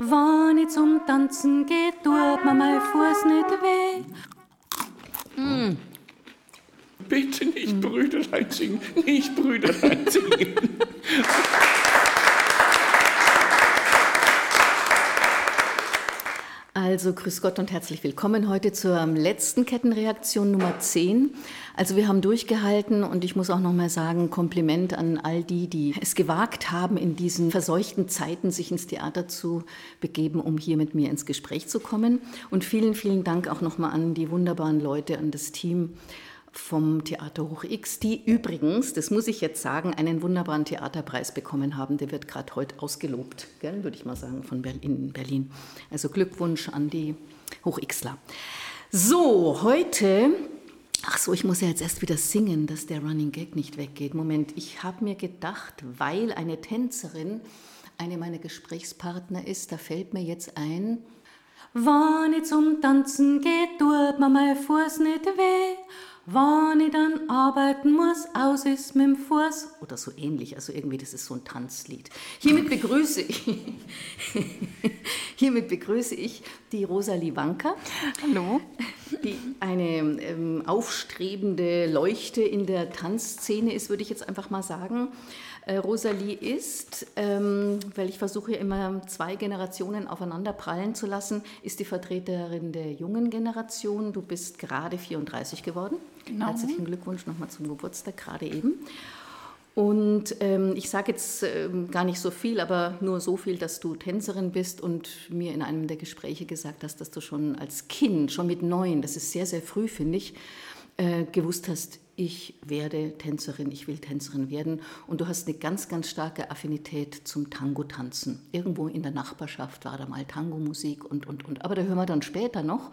Wenn ich zum Tanzen geht, tut mir mein Fuß nicht weh. Mm. Bitte nicht Brüderlein singen, nicht Brüderlein singen. Also grüß Gott und herzlich willkommen heute zur letzten Kettenreaktion Nummer 10. Also wir haben durchgehalten und ich muss auch noch mal sagen, Kompliment an all die, die es gewagt haben, in diesen verseuchten Zeiten sich ins Theater zu begeben, um hier mit mir ins Gespräch zu kommen. Und vielen, vielen Dank auch noch mal an die wunderbaren Leute, an das Team, vom Theater Hoch X, die übrigens, das muss ich jetzt sagen, einen wunderbaren Theaterpreis bekommen haben. Der wird gerade heute ausgelobt, gell, würde ich mal sagen, von Berlin, Berlin. Also Glückwunsch an die Hoch Xler. So, heute Ach so, ich muss ja jetzt erst wieder singen, dass der Running Gag nicht weggeht. Moment, ich habe mir gedacht, weil eine Tänzerin eine meiner Gesprächspartner ist, da fällt mir jetzt ein, wenn ich zum Tanzen geht, tut mir mein Fuß nicht weh. Wenn ich dann arbeiten muss, aus ist mit dem Fuß. Oder so ähnlich, also irgendwie, das ist so ein Tanzlied. Hiermit begrüße ich, hiermit begrüße ich die Rosalie Wanker. Hallo. Die eine ähm, aufstrebende Leuchte in der Tanzszene ist, würde ich jetzt einfach mal sagen. Äh, Rosalie ist, ähm, weil ich versuche immer zwei Generationen aufeinander prallen zu lassen, ist die Vertreterin der jungen Generation. Du bist gerade 34 geworden. Genau. Herzlichen Glückwunsch nochmal zum Geburtstag, gerade eben. Und ähm, ich sage jetzt ähm, gar nicht so viel, aber nur so viel, dass du Tänzerin bist und mir in einem der Gespräche gesagt hast, dass du schon als Kind, schon mit neun, das ist sehr, sehr früh, finde ich, äh, gewusst hast, ich werde Tänzerin, ich will Tänzerin werden. Und du hast eine ganz, ganz starke Affinität zum Tango-Tanzen. Irgendwo in der Nachbarschaft war da mal Tango-Musik und, und, und. Aber da hören wir dann später noch.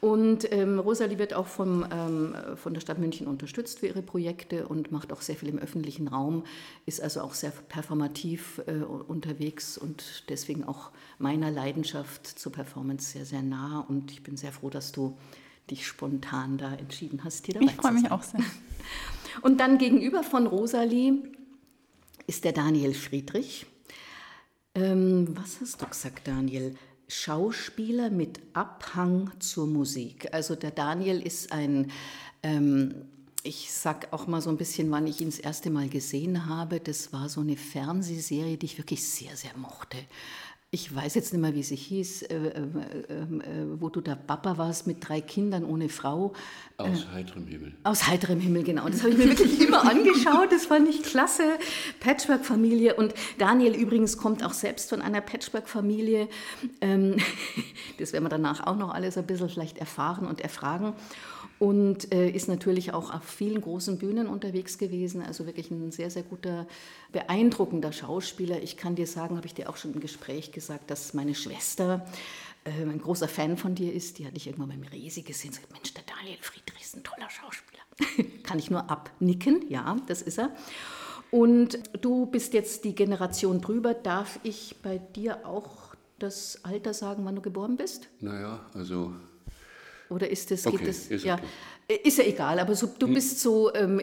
Und ähm, Rosalie wird auch vom, ähm, von der Stadt München unterstützt für ihre Projekte und macht auch sehr viel im öffentlichen Raum, ist also auch sehr performativ äh, unterwegs und deswegen auch meiner Leidenschaft zur Performance sehr, sehr nah. Und ich bin sehr froh, dass du dich spontan da entschieden hast, hier dabei Ich freue mich auch sehr. Und dann gegenüber von Rosalie ist der Daniel Friedrich. Ähm, was hast du gesagt, Daniel? Schauspieler mit Abhang zur Musik. Also der Daniel ist ein, ähm, ich sag auch mal so ein bisschen, wann ich ihn das erste Mal gesehen habe. Das war so eine Fernsehserie, die ich wirklich sehr, sehr mochte ich weiß jetzt nicht mehr, wie sie hieß, äh, äh, äh, wo du der Papa warst mit drei Kindern ohne Frau. Aus heiterem Himmel. Aus heiterem Himmel, genau. Das habe ich mir wirklich immer angeschaut. Das fand ich klasse. Patchwork-Familie. Und Daniel übrigens kommt auch selbst von einer Patchwork-Familie. Ähm, das werden wir danach auch noch alles ein bisschen vielleicht erfahren und erfragen und äh, ist natürlich auch auf vielen großen Bühnen unterwegs gewesen. Also wirklich ein sehr, sehr guter, beeindruckender Schauspieler. Ich kann dir sagen, habe ich dir auch schon im Gespräch gesagt, dass meine Schwester äh, ein großer Fan von dir ist. Die hatte ich irgendwann beim Resi gesehen und gesagt, Mensch, der Daniel Friedrich ist ein toller Schauspieler. kann ich nur abnicken, ja, das ist er. Und du bist jetzt die Generation drüber. Darf ich bei dir auch das Alter sagen, wann du geboren bist? Naja, also oder ist das, okay, das ist ja, okay. ist ja egal, aber so, du hm. bist so ähm,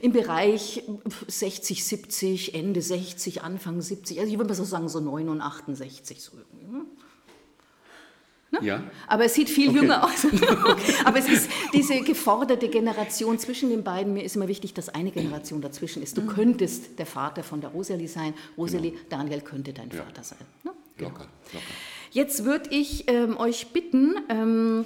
im Bereich 60, 70, Ende 60, Anfang 70, also ich würde mal so sagen so 69, 68 so irgendwie. Hm? Ne? Ja. Aber es sieht viel okay. jünger aus. Aber es ist diese geforderte Generation zwischen den beiden. Mir ist immer wichtig, dass eine Generation dazwischen ist. Du mhm. könntest der Vater von der Rosalie sein. Rosalie, genau. Daniel könnte dein ja. Vater sein. Ne? Genau. Locker, locker. Jetzt würde ich ähm, euch bitten, ähm,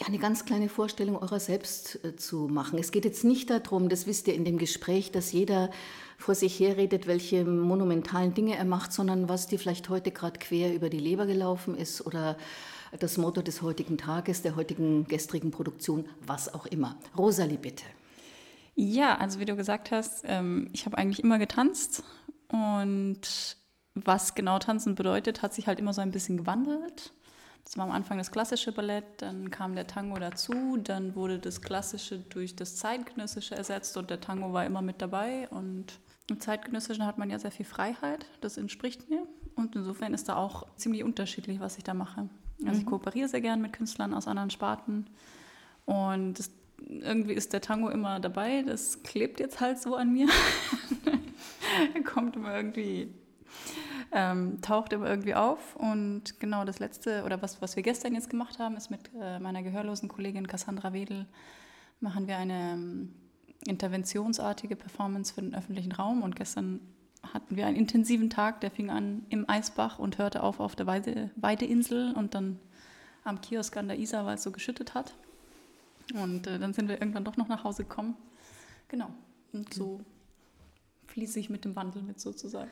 ja, eine ganz kleine Vorstellung eurer selbst äh, zu machen. Es geht jetzt nicht darum, das wisst ihr in dem Gespräch, dass jeder vor sich herredet, welche monumentalen Dinge er macht, sondern was dir vielleicht heute gerade quer über die Leber gelaufen ist oder das Motto des heutigen Tages, der heutigen gestrigen Produktion, was auch immer. Rosalie, bitte. Ja, also wie du gesagt hast, ähm, ich habe eigentlich immer getanzt und was genau tanzen bedeutet, hat sich halt immer so ein bisschen gewandelt. Das war am Anfang das klassische Ballett, dann kam der Tango dazu, dann wurde das klassische durch das zeitgenössische ersetzt und der Tango war immer mit dabei und im zeitgenössischen hat man ja sehr viel Freiheit, das entspricht mir und insofern ist da auch ziemlich unterschiedlich, was ich da mache. Also mhm. ich kooperiere sehr gern mit Künstlern aus anderen Sparten und das, irgendwie ist der Tango immer dabei, das klebt jetzt halt so an mir. er kommt immer irgendwie ähm, taucht immer irgendwie auf. Und genau das Letzte, oder was, was wir gestern jetzt gemacht haben, ist mit äh, meiner gehörlosen Kollegin Cassandra Wedel, machen wir eine ähm, interventionsartige Performance für den öffentlichen Raum. Und gestern hatten wir einen intensiven Tag, der fing an im Eisbach und hörte auf auf der Weide, Weideinsel und dann am Kiosk an der Isar, weil es so geschüttet hat. Und äh, dann sind wir irgendwann doch noch nach Hause gekommen. Genau. Und so fließe ich mit dem Wandel mit sozusagen.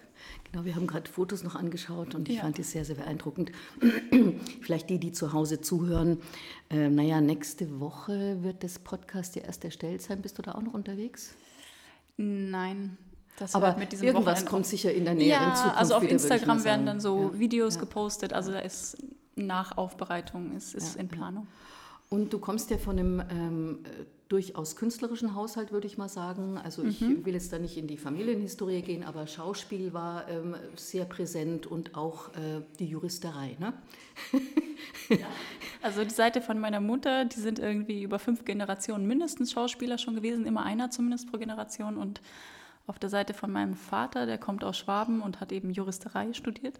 Genau, wir haben gerade Fotos noch angeschaut und ich ja. fand die sehr, sehr beeindruckend. Vielleicht die, die zu Hause zuhören. Äh, naja, nächste Woche wird das Podcast ja erst erstellt sein. Bist du da auch noch unterwegs? Nein, das aber mit diesem irgendwas Wochenende kommt sicher in der näheren ja, Zukunft Also auf wieder, Instagram werden dann so ja. Videos ja. gepostet. Also da ist Nachaufbereitung ist, ist in Planung. Und du kommst ja von einem ähm, durchaus künstlerischen Haushalt, würde ich mal sagen. Also ich mhm. will jetzt da nicht in die Familienhistorie gehen, aber Schauspiel war ähm, sehr präsent und auch äh, die Juristerei. Ne? ja. Also die Seite von meiner Mutter, die sind irgendwie über fünf Generationen mindestens Schauspieler schon gewesen, immer einer zumindest pro Generation. Und auf der Seite von meinem Vater, der kommt aus Schwaben und hat eben Juristerei studiert.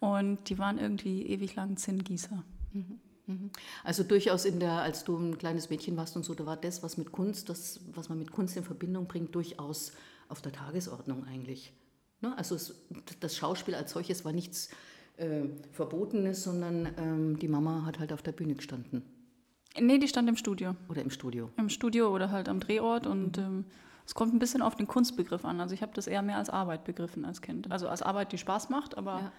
Und die waren irgendwie ewig lang Zinngießer. Mhm. Mhm. Also durchaus in der, als du ein kleines Mädchen warst und so, da war das, was mit Kunst, das, was man mit Kunst in Verbindung bringt, durchaus auf der Tagesordnung eigentlich. Ne? Also es, das Schauspiel als solches war nichts äh, Verbotenes, sondern ähm, die Mama hat halt auf der Bühne gestanden. Nee, die stand im Studio. Oder im Studio. Im Studio oder halt am Drehort und mhm. ähm, es kommt ein bisschen auf den Kunstbegriff an. Also ich habe das eher mehr als Arbeit begriffen als Kind. Also als Arbeit, die Spaß macht, aber ja.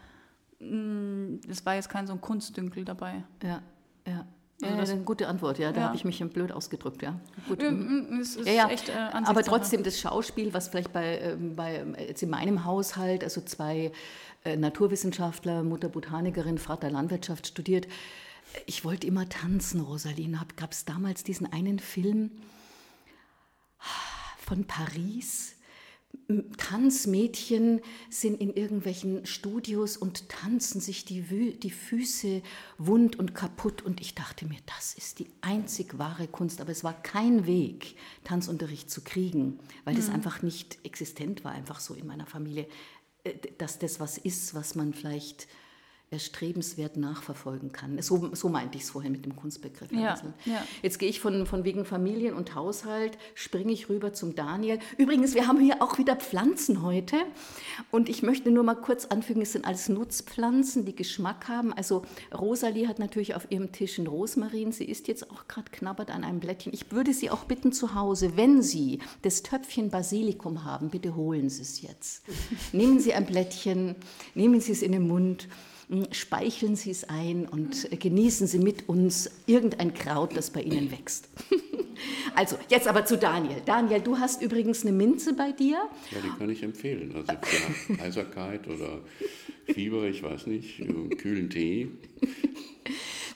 Mm, es war jetzt kein so ein Kunstdünkel dabei. Ja, ja. Also das ist eine gute Antwort, ja. Da ja. habe ich mich blöd ausgedrückt, ja. Gut. Es ist ja, ja. Echt, äh, Aber trotzdem das Schauspiel, was vielleicht bei, äh, bei jetzt in meinem Haushalt, also zwei äh, Naturwissenschaftler, Mutter Botanikerin, Vater Landwirtschaft studiert. Ich wollte immer tanzen, Rosaline. Gab es damals diesen einen Film? von Paris. Tanzmädchen sind in irgendwelchen Studios und tanzen sich die, die Füße wund und kaputt. Und ich dachte mir, das ist die einzig wahre Kunst. Aber es war kein Weg, Tanzunterricht zu kriegen, weil das mhm. einfach nicht existent war, einfach so in meiner Familie, äh, dass das was ist, was man vielleicht erstrebenswert nachverfolgen kann. So, so meinte ich es vorhin mit dem Kunstbegriff. Ja, ja. Jetzt gehe ich von, von wegen Familien und Haushalt, springe ich rüber zum Daniel. Übrigens, wir haben hier auch wieder Pflanzen heute. Und ich möchte nur mal kurz anfügen, es sind alles Nutzpflanzen, die Geschmack haben. Also Rosalie hat natürlich auf ihrem Tisch einen Rosmarin. Sie ist jetzt auch gerade knabbert an einem Blättchen. Ich würde Sie auch bitten zu Hause, wenn Sie das Töpfchen Basilikum haben, bitte holen Sie es jetzt. nehmen Sie ein Blättchen, nehmen Sie es in den Mund speicheln Sie es ein und genießen Sie mit uns irgendein Kraut, das bei Ihnen wächst. Also, jetzt aber zu Daniel. Daniel, du hast übrigens eine Minze bei dir. Ja, die kann ich empfehlen. Also für Heiserkeit oder Fieber, ich weiß nicht, kühlen Tee.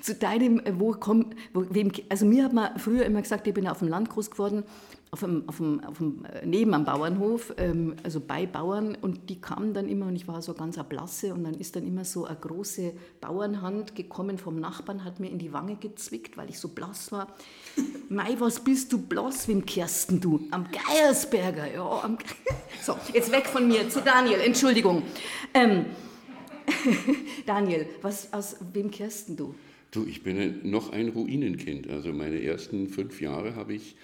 Zu deinem, wo kommt, wo, wem, also mir hat man früher immer gesagt, ich bin auf dem Land groß geworden, auf dem, auf dem, auf dem, äh, neben am Bauernhof, ähm, also bei Bauern und die kamen dann immer und ich war so ganz erblasse und dann ist dann immer so eine große Bauernhand gekommen vom Nachbarn, hat mir in die Wange gezwickt, weil ich so blass war. Mei, was bist du blass, wem kehrst du? Am Geiersberger, ja. Am Ge so, jetzt weg von mir zu Daniel, Entschuldigung. Ähm, Daniel, was, aus wem kehrst du? Du, ich bin noch ein Ruinenkind. Also meine ersten fünf Jahre habe ich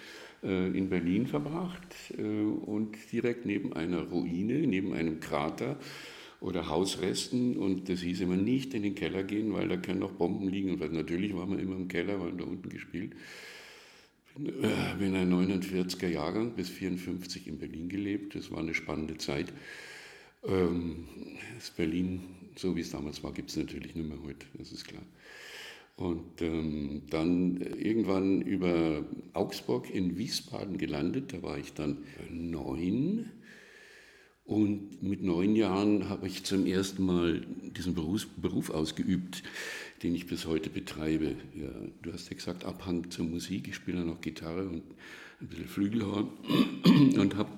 in Berlin verbracht äh, und direkt neben einer Ruine, neben einem Krater oder Hausresten und das hieß immer nicht in den Keller gehen, weil da können noch Bomben liegen und natürlich waren wir immer im Keller, weil da unten gespielt. Bin, äh, bin ein 49er Jahrgang bis 54 in Berlin gelebt, das war eine spannende Zeit. Ähm, das Berlin, so wie es damals war, gibt es natürlich nicht mehr heute, das ist klar. Und ähm, dann irgendwann über Augsburg in Wiesbaden gelandet. Da war ich dann neun. Und mit neun Jahren habe ich zum ersten Mal diesen Beruf, Beruf ausgeübt, den ich bis heute betreibe. Ja, du hast ja gesagt, Abhang zur Musik. Ich spiele noch Gitarre und ein bisschen Flügelhorn und habe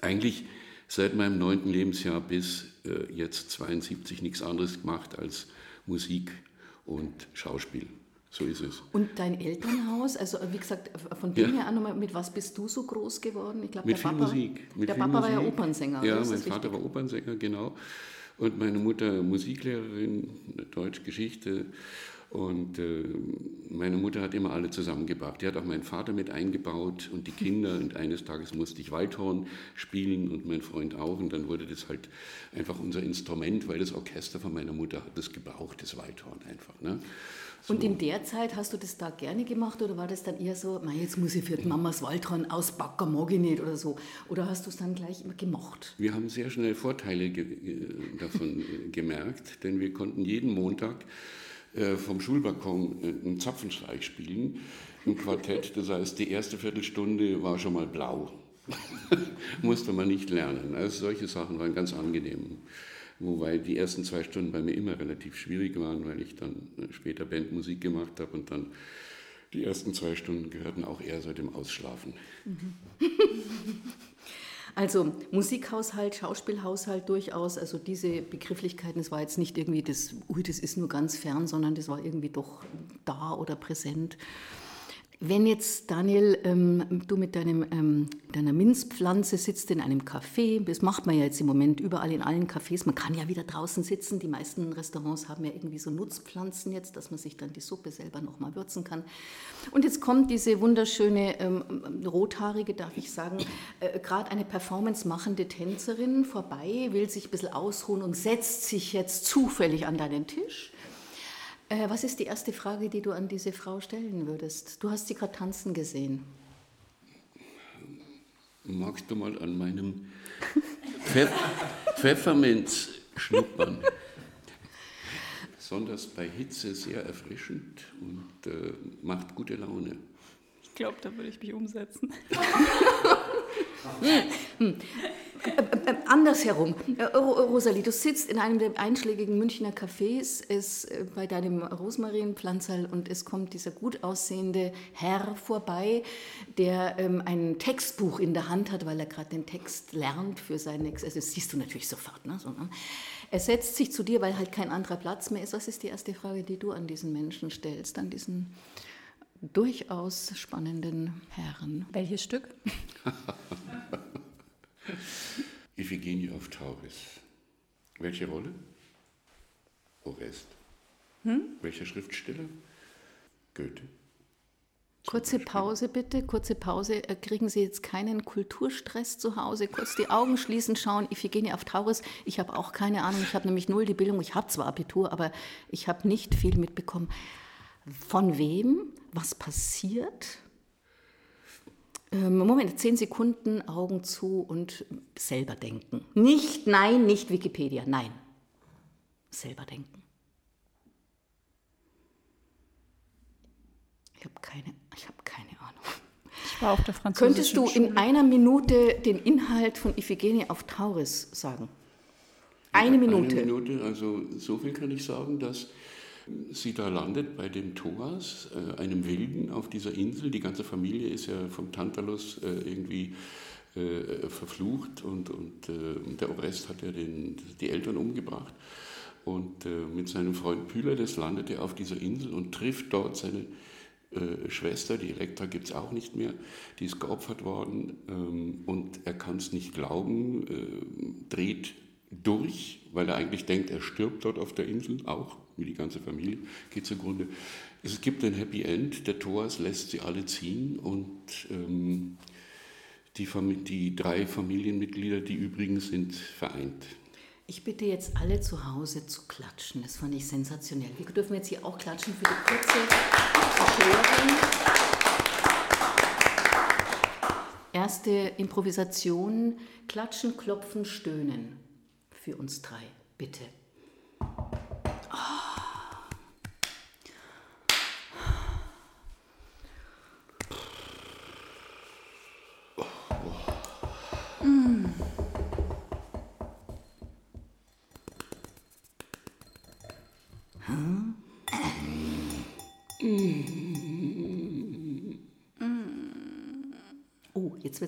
eigentlich seit meinem neunten Lebensjahr bis äh, jetzt 72 nichts anderes gemacht als Musik und Schauspiel. So ist es. Und dein Elternhaus, also wie gesagt, von dem ja. her an, mit was bist du so groß geworden? Ich glaube, mit der viel Papa, Musik. Mit der Papa Musik. war ja Opernsänger. Ja, mein Vater war Opernsänger, genau. Und meine Mutter Musiklehrerin, Deutsch, Geschichte. Und äh, meine Mutter hat immer alle zusammengebracht. Die hat auch meinen Vater mit eingebaut und die Kinder. Und eines Tages musste ich Waldhorn spielen und mein Freund auch. Und dann wurde das halt einfach unser Instrument, weil das Orchester von meiner Mutter hat das gebraucht, das Waldhorn einfach. Ne? So. Und in der Zeit hast du das da gerne gemacht oder war das dann eher so, jetzt muss ich für die Mamas Waldhorn ausbacken, mag ich nicht oder so? Oder hast du es dann gleich immer gemocht? Wir haben sehr schnell Vorteile ge davon gemerkt, denn wir konnten jeden Montag äh, vom Schulbalkon äh, einen Zapfenstreich spielen im Quartett. Das heißt, die erste Viertelstunde war schon mal blau. Musste man nicht lernen. Also solche Sachen waren ganz angenehm. Wobei die ersten zwei Stunden bei mir immer relativ schwierig waren, weil ich dann äh, später Bandmusik gemacht habe und dann die ersten zwei Stunden gehörten auch eher so dem Ausschlafen. Also Musikhaushalt, Schauspielhaushalt durchaus, also diese Begrifflichkeiten, das war jetzt nicht irgendwie das, ui, das ist nur ganz fern, sondern das war irgendwie doch da oder präsent. Wenn jetzt, Daniel, ähm, du mit deinem, ähm, deiner Minzpflanze sitzt in einem Café, das macht man ja jetzt im Moment überall in allen Cafés, man kann ja wieder draußen sitzen, die meisten Restaurants haben ja irgendwie so Nutzpflanzen jetzt, dass man sich dann die Suppe selber nochmal würzen kann. Und jetzt kommt diese wunderschöne, ähm, rothaarige, darf ich sagen, äh, gerade eine Performance machende Tänzerin vorbei, will sich ein bisschen ausruhen und setzt sich jetzt zufällig an deinen Tisch äh, was ist die erste Frage, die du an diese Frau stellen würdest? Du hast sie gerade tanzen gesehen. Magst du mal an meinem Pfeff Pfefferminz schnuppern? Besonders bei Hitze sehr erfrischend und äh, macht gute Laune. Ich glaube, da würde ich mich umsetzen. hm. Äh, äh, andersherum. Äh, Rosalie, du sitzt in einem der einschlägigen Münchner Cafés ist, bei deinem Rosmarinpflanzerl und es kommt dieser gut aussehende Herr vorbei, der ähm, ein Textbuch in der Hand hat, weil er gerade den Text lernt für seine. Also das siehst du natürlich sofort. Ne? So, ne? Er setzt sich zu dir, weil halt kein anderer Platz mehr ist. Was ist die erste Frage, die du an diesen Menschen stellst, an diesen durchaus spannenden Herren? Welches Stück? Iphigenie auf Tauris. Welche Rolle? Orest. Hm? Welcher Schriftsteller? Goethe. Kurze Pause bitte, kurze Pause. Äh, kriegen Sie jetzt keinen Kulturstress zu Hause? Kurz die Augen schließen, schauen, Iphigenie auf Tauris. Ich habe auch keine Ahnung, ich habe nämlich null die Bildung. Ich habe zwar Abitur, aber ich habe nicht viel mitbekommen. Von wem? Was passiert? Ähm, Moment, zehn Sekunden, Augen zu und selber denken. Nicht, nein, nicht Wikipedia, nein. Selber denken. Ich habe keine, ich habe keine Ahnung. Ich war auf der französischen Könntest du Schule. in einer Minute den Inhalt von Iphigenie auf Tauris sagen? Eine ja, Minute. Eine Minute, also so viel kann ich sagen, dass sie da landet bei dem Thoas, äh, einem Wilden auf dieser Insel. Die ganze Familie ist ja vom Tantalus äh, irgendwie äh, verflucht und, und der Orest hat ja den, die Eltern umgebracht. Und mit seinem Freund Pylades landet er auf dieser Insel und trifft dort seine Schwester, die Elektra gibt es auch nicht mehr, die ist geopfert worden ähm, und er kann es nicht glauben, dreht durch, weil er eigentlich denkt, er stirbt dort auf der Insel auch wie die ganze Familie, geht zugrunde. Es gibt ein Happy End, der Thoas lässt sie alle ziehen und ähm, die, die drei Familienmitglieder, die übrigen, sind vereint. Ich bitte jetzt alle zu Hause zu klatschen. Das fand ich sensationell. Wir dürfen jetzt hier auch klatschen für die kurze Erklärung. Erste Improvisation: Klatschen, Klopfen, Stöhnen. Für uns drei, bitte.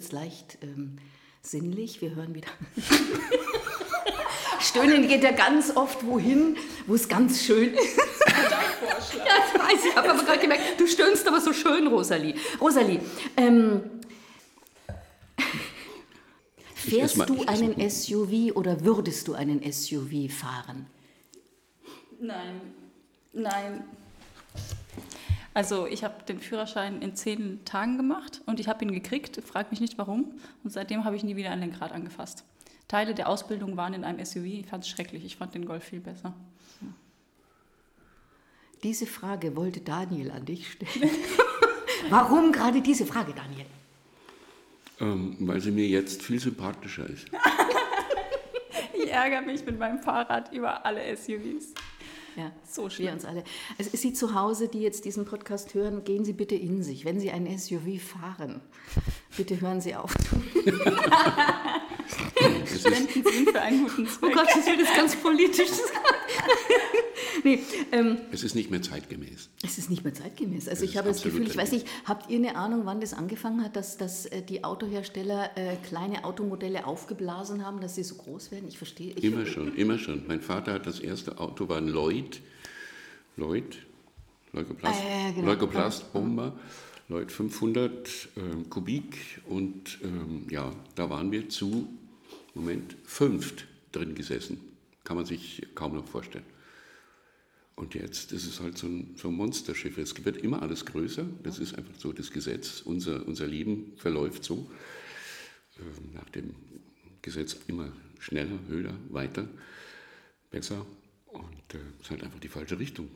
Jetzt leicht ähm, sinnlich. Wir hören wieder. Stöhnen geht ja ganz oft wohin, wo es ganz schön ist. Dein Vorschlag. Ja, das weiß ich. Ich habe aber gerade gemerkt, du stöhnst aber so schön, Rosalie. Rosalie, ähm, fährst mal, du einen SUV oder würdest du einen SUV fahren? Nein, nein. Also ich habe den Führerschein in zehn Tagen gemacht und ich habe ihn gekriegt, frag mich nicht warum. Und seitdem habe ich nie wieder ein Lenkrad angefasst. Teile der Ausbildung waren in einem SUV. Ich fand es schrecklich. Ich fand den Golf viel besser. Diese Frage wollte Daniel an dich stellen. warum gerade diese Frage, Daniel? Ähm, weil sie mir jetzt viel sympathischer ist. ich ärgere mich mit meinem Fahrrad über alle SUVs. Ja, so schön. Wir uns alle. Also Sie zu Hause, die jetzt diesen Podcast hören, gehen Sie bitte in sich. Wenn Sie ein SUV fahren, bitte hören Sie auf. Spenden Sie für einen guten oh Zweck. Oh Gott, das wird jetzt ganz politisch. nee, ähm, es ist nicht mehr zeitgemäß. Es ist nicht mehr zeitgemäß. Also das ich habe das Gefühl, ich weiß nicht, habt ihr eine Ahnung, wann das angefangen hat, dass, dass äh, die Autohersteller äh, kleine Automodelle aufgeblasen haben, dass sie so groß werden? Ich verstehe. Ich immer schon, immer schon. Mein Vater hat das erste Auto, war ein Lloyd. Lloyd, Leukoplast, äh, genau. Leukoplast Bomber. Lloyd 500 äh, Kubik und ähm, ja, da waren wir zu, Moment, fünft drin gesessen. Kann man sich kaum noch vorstellen. Und jetzt ist es halt so ein, so ein Monsterschiff. Es wird immer alles größer. Das ist einfach so das Gesetz. Unser, unser Leben verläuft so. Ähm, nach dem Gesetz immer schneller, höher, weiter, besser. Und es äh, ist halt einfach die falsche Richtung.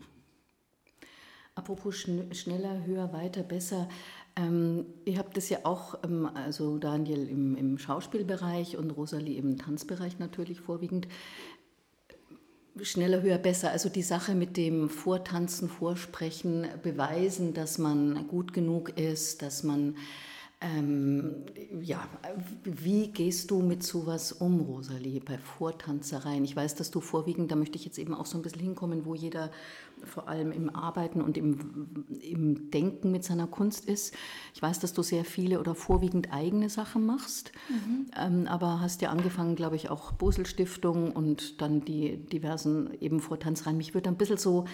Apropos schn schneller, höher, weiter, besser. Ähm, ihr habt das ja auch, ähm, also Daniel im, im Schauspielbereich und Rosalie im Tanzbereich natürlich vorwiegend schneller, höher, besser. Also die Sache mit dem Vortanzen, Vorsprechen, beweisen, dass man gut genug ist, dass man ähm, ja, wie gehst du mit sowas um, Rosalie, bei Vortanzereien? Ich weiß, dass du vorwiegend, da möchte ich jetzt eben auch so ein bisschen hinkommen, wo jeder vor allem im Arbeiten und im, im Denken mit seiner Kunst ist. Ich weiß, dass du sehr viele oder vorwiegend eigene Sachen machst, mhm. ähm, aber hast ja angefangen, glaube ich, auch Bosel Stiftung und dann die diversen eben Vortanzreihen. Mich würde ein bisschen so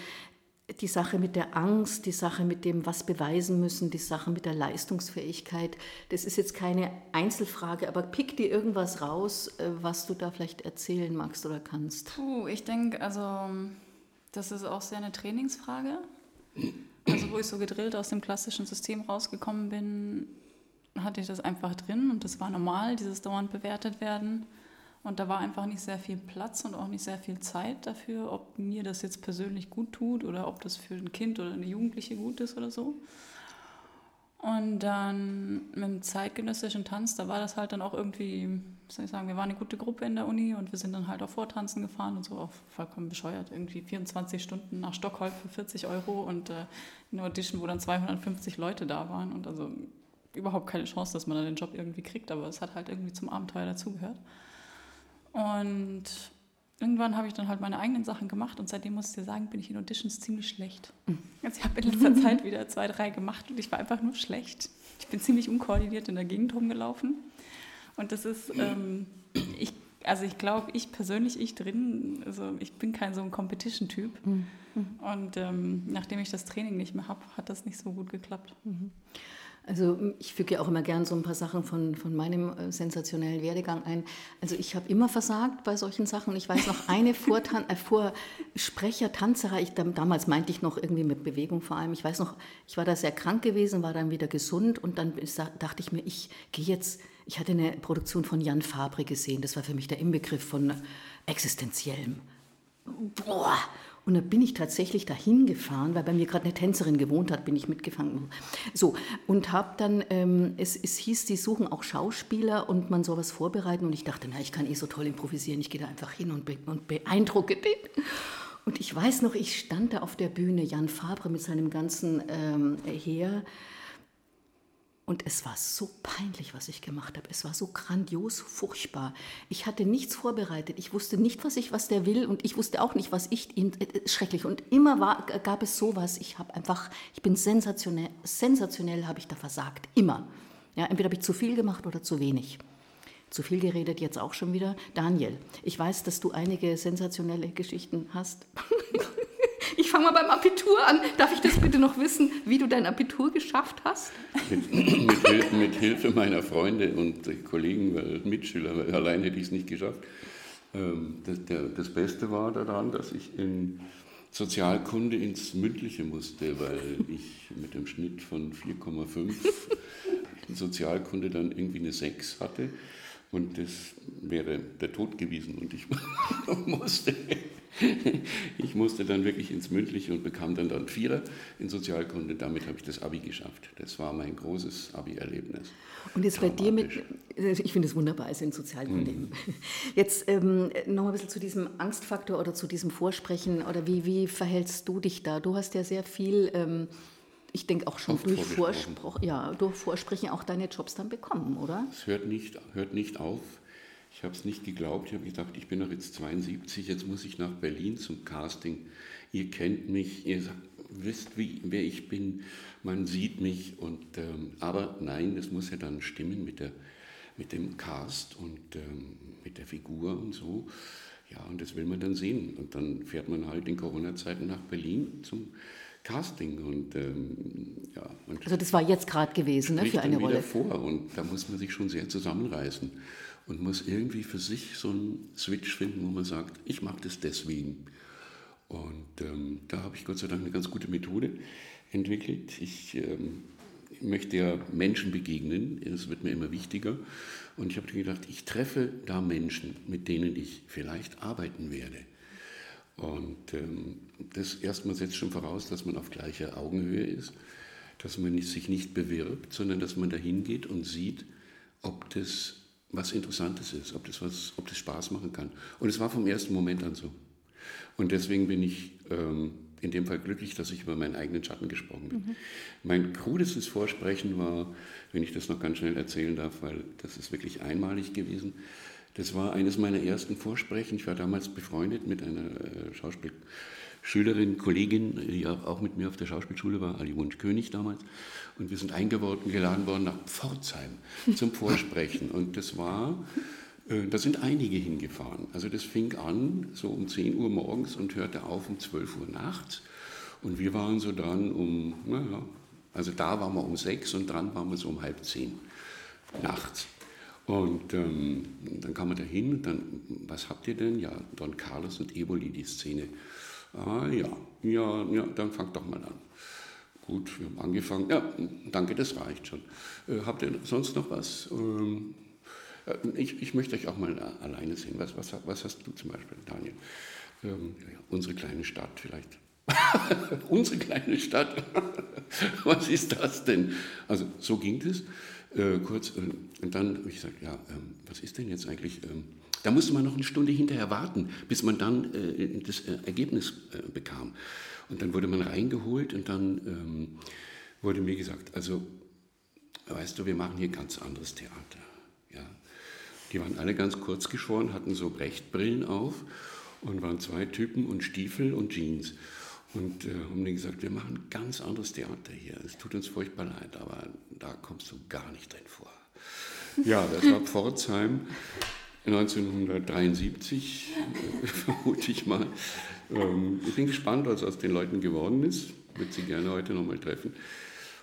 die Sache mit der Angst, die Sache mit dem, was beweisen müssen, die Sache mit der Leistungsfähigkeit, das ist jetzt keine Einzelfrage, aber pick dir irgendwas raus, äh, was du da vielleicht erzählen magst oder kannst. Puh, ich denke, also das ist auch sehr eine Trainingsfrage. Also wo ich so gedrillt aus dem klassischen System rausgekommen bin, hatte ich das einfach drin und das war normal, dieses dauernd bewertet werden. Und da war einfach nicht sehr viel Platz und auch nicht sehr viel Zeit dafür, ob mir das jetzt persönlich gut tut oder ob das für ein Kind oder eine Jugendliche gut ist oder so. Und dann mit dem zeitgenössischen Tanz, da war das halt dann auch irgendwie, soll ich sagen, wir waren eine gute Gruppe in der Uni und wir sind dann halt auch Vortanzen gefahren und so, auch vollkommen bescheuert. Irgendwie 24 Stunden nach Stockholm für 40 Euro und äh, eine Audition, wo dann 250 Leute da waren und also überhaupt keine Chance, dass man dann den Job irgendwie kriegt, aber es hat halt irgendwie zum Abenteuer dazugehört. Und irgendwann habe ich dann halt meine eigenen Sachen gemacht und seitdem muss ich dir sagen, bin ich in Auditions ziemlich schlecht. Mhm. Also ich habe in letzter Zeit wieder zwei, drei gemacht und ich war einfach nur schlecht. Ich bin ziemlich unkoordiniert in der Gegend rumgelaufen. Und das ist, ähm, ich, also ich glaube, ich persönlich, ich drin, also ich bin kein so ein Competition-Typ. Mhm. Und ähm, nachdem ich das Training nicht mehr habe, hat das nicht so gut geklappt. Mhm. Also ich füge auch immer gern so ein paar Sachen von, von meinem äh, sensationellen Werdegang ein. Also ich habe immer versagt bei solchen Sachen. Ich weiß noch eine Vortan äh, Vorsprecher, Tanzerei, ich, damals meinte ich noch irgendwie mit Bewegung vor allem. Ich weiß noch, ich war da sehr krank gewesen, war dann wieder gesund und dann dachte ich mir, ich gehe jetzt, ich hatte eine Produktion von Jan Fabre gesehen. Das war für mich der Inbegriff von existenziellem. Boah, und da bin ich tatsächlich dahin gefahren, weil bei mir gerade eine Tänzerin gewohnt hat, bin ich mitgefangen. So, und habe dann, ähm, es, es hieß, die suchen auch Schauspieler und man soll was vorbereiten. Und ich dachte, na, ich kann eh so toll improvisieren, ich gehe da einfach hin und, be und beeindrucke den. Und ich weiß noch, ich stand da auf der Bühne, Jan Fabre mit seinem ganzen ähm, Heer und es war so peinlich, was ich gemacht habe. Es war so grandios, furchtbar. Ich hatte nichts vorbereitet. Ich wusste nicht, was ich, was der will, und ich wusste auch nicht, was ich ihn äh, äh schrecklich. Und immer war, gab es sowas. Ich habe einfach, ich bin sensationell, sensationell habe ich da versagt. Immer. Ja, entweder habe ich zu viel gemacht oder zu wenig. Zu viel geredet jetzt auch schon wieder. Daniel, ich weiß, dass du einige sensationelle Geschichten hast. Ich fange mal beim Abitur an. Darf ich das bitte noch wissen, wie du dein Abitur geschafft hast? Mit, mit, Hil mit Hilfe meiner Freunde und Kollegen, weil Mitschüler, weil allein hätte ich es nicht geschafft. Ähm, das, der, das Beste war daran, dass ich in Sozialkunde ins Mündliche musste, weil ich mit dem Schnitt von 4,5 in Sozialkunde dann irgendwie eine 6 hatte. Und das wäre der Tod gewesen. Und ich musste, ich musste dann wirklich ins Mündliche und bekam dann dann Vierer in Sozialkunde. Damit habe ich das Abi geschafft. Das war mein großes Abi-Erlebnis. Und jetzt bei dir mit, ich finde es wunderbar, also in Sozialkunde. Mhm. Jetzt ähm, noch ein bisschen zu diesem Angstfaktor oder zu diesem Vorsprechen. Oder wie, wie verhältst du dich da? Du hast ja sehr viel... Ähm, ich denke auch schon durch, Vorspruch, ja, durch Vorsprechen auch deine Jobs dann bekommen, oder? Es hört nicht, hört nicht auf. Ich habe es nicht geglaubt. Ich habe gedacht, ich bin doch jetzt 72, jetzt muss ich nach Berlin zum Casting. Ihr kennt mich, ihr wisst, wie, wer ich bin, man sieht mich. Und, ähm, aber nein, das muss ja dann stimmen mit, der, mit dem Cast und ähm, mit der Figur und so. Ja, und das will man dann sehen. Und dann fährt man halt in Corona-Zeiten nach Berlin zum Casting und ähm, ja. Und also das war jetzt gerade gewesen, ne, für eine dann Rolle. vor und da muss man sich schon sehr zusammenreißen und muss irgendwie für sich so einen Switch finden, wo man sagt, ich mache das deswegen. Und ähm, da habe ich Gott sei Dank eine ganz gute Methode entwickelt. Ich ähm, möchte ja Menschen begegnen, das wird mir immer wichtiger. Und ich habe gedacht, ich treffe da Menschen, mit denen ich vielleicht arbeiten werde. Und ähm, das erstmal setzt schon voraus, dass man auf gleicher Augenhöhe ist, dass man nicht, sich nicht bewirbt, sondern dass man dahin geht und sieht, ob das was Interessantes ist, ob das, was, ob das Spaß machen kann. Und es war vom ersten Moment an so. Und deswegen bin ich ähm, in dem Fall glücklich, dass ich über meinen eigenen Schatten gesprochen bin. Mhm. Mein krudestes Vorsprechen war, wenn ich das noch ganz schnell erzählen darf, weil das ist wirklich einmalig gewesen, das war eines meiner ersten Vorsprechen. Ich war damals befreundet mit einer äh, Schauspielschülerin, Kollegin, die auch mit mir auf der Schauspielschule war, Ali Wunsch König damals. Und wir sind eingeladen worden nach Pforzheim zum Vorsprechen. Und das war, äh, da sind einige hingefahren. Also das fing an so um 10 Uhr morgens und hörte auf um 12 Uhr nachts. Und wir waren so dran um, naja, also da waren wir um 6 und dran waren wir so um halb 10 nachts. Und ähm, dann kam man da hin und dann, was habt ihr denn? Ja, Don Carlos und Eboli, die Szene. Ah ja, ja, ja, dann fangt doch mal an. Gut, wir haben angefangen. Ja, danke, das reicht schon. Äh, habt ihr sonst noch was? Ähm, äh, ich, ich möchte euch auch mal alleine sehen. Was, was, was hast du zum Beispiel, Daniel? Ähm, ja, unsere kleine Stadt vielleicht. unsere kleine Stadt. was ist das denn? Also so ging es äh, kurz. Äh, und dann habe ich gesagt, ja, ähm, was ist denn jetzt eigentlich? Ähm, da musste man noch eine Stunde hinterher warten, bis man dann äh, das äh, Ergebnis bekam. Und dann wurde man reingeholt und dann ähm, wurde mir gesagt, also, weißt du, wir machen hier ganz anderes Theater. Ja? Die waren alle ganz kurz geschoren, hatten so Brechtbrillen auf und waren zwei Typen und Stiefel und Jeans. Und äh, haben denen gesagt, wir machen ein ganz anderes Theater hier. Es tut uns furchtbar leid, aber da kommst du gar nicht drin vor. Ja, das war Pforzheim 1973, äh, vermute ich mal. Ähm, ich bin gespannt, was aus den Leuten geworden ist. Ich würde sie gerne heute nochmal treffen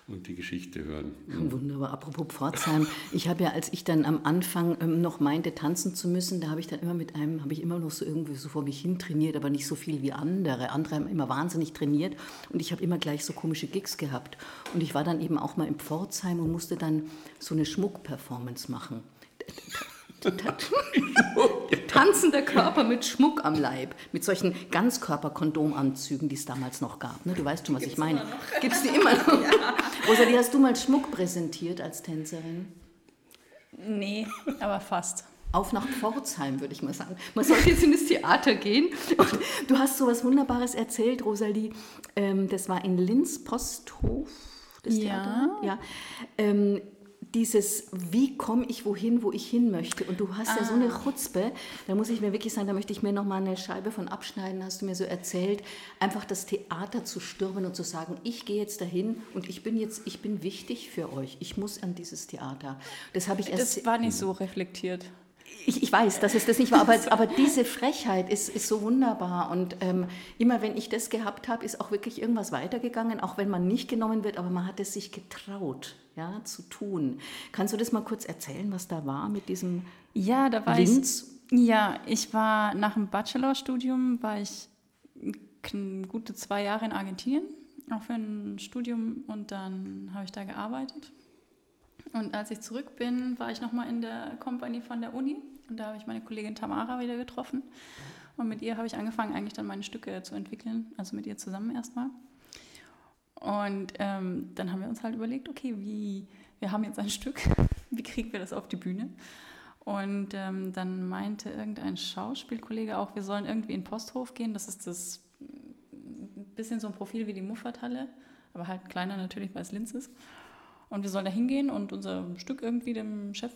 und die Geschichte hören. Mhm. Wunderbar. Apropos Pforzheim, ich habe ja, als ich dann am Anfang ähm, noch meinte, tanzen zu müssen, da habe ich dann immer mit einem, habe ich immer noch so irgendwie so vor mich hin trainiert, aber nicht so viel wie andere. Andere haben immer wahnsinnig trainiert und ich habe immer gleich so komische Gigs gehabt. Und ich war dann eben auch mal in Pforzheim und musste dann so eine Schmuckperformance machen. Tanzender Körper mit Schmuck am Leib, mit solchen Ganzkörperkondomanzügen, die es damals noch gab. Ne? Du weißt schon, was Gibt's ich meine. Gibt es die immer noch? Ja. Rosalie, hast du mal Schmuck präsentiert als Tänzerin? Nee, aber fast. Auf nach Pforzheim, würde ich mal sagen. Man sollte jetzt in das Theater gehen. Und du hast so was Wunderbares erzählt, Rosalie. Ähm, das war in Linz Posthof, das ja. Theater. Ja. Ähm, dieses, wie komme ich wohin, wo ich hin möchte. Und du hast ah. ja so eine ah. Chutzpe, da muss ich mir wirklich sagen, da möchte ich mir noch mal eine Scheibe von abschneiden, hast du mir so erzählt, einfach das Theater zu stürmen und zu sagen, ich gehe jetzt dahin und ich bin jetzt, ich bin wichtig für euch, ich muss an dieses Theater. Das habe ich erst... Das war nicht so reflektiert. Ich, ich, weiß, dass es das nicht war, aber, aber diese Frechheit ist, ist so wunderbar. Und ähm, immer wenn ich das gehabt habe, ist auch wirklich irgendwas weitergegangen, auch wenn man nicht genommen wird, aber man hat es sich getraut ja, zu tun. Kannst du das mal kurz erzählen, was da war mit diesem Ja, da war Linz? ich. Ja, ich war nach dem Bachelorstudium, war ich gute zwei Jahre in Argentinien, auch für ein Studium und dann habe ich da gearbeitet. Und als ich zurück bin, war ich nochmal in der Company von der Uni und da habe ich meine Kollegin Tamara wieder getroffen. Und mit ihr habe ich angefangen, eigentlich dann meine Stücke zu entwickeln, also mit ihr zusammen erstmal. Und ähm, dann haben wir uns halt überlegt, okay, wie, wir haben jetzt ein Stück, wie kriegen wir das auf die Bühne? Und ähm, dann meinte irgendein Schauspielkollege auch, wir sollen irgendwie in den Posthof gehen. Das ist das bisschen so ein Profil wie die Muffathalle, aber halt kleiner natürlich, weil es Linz ist. Und wir sollen da hingehen und unser Stück irgendwie dem Chef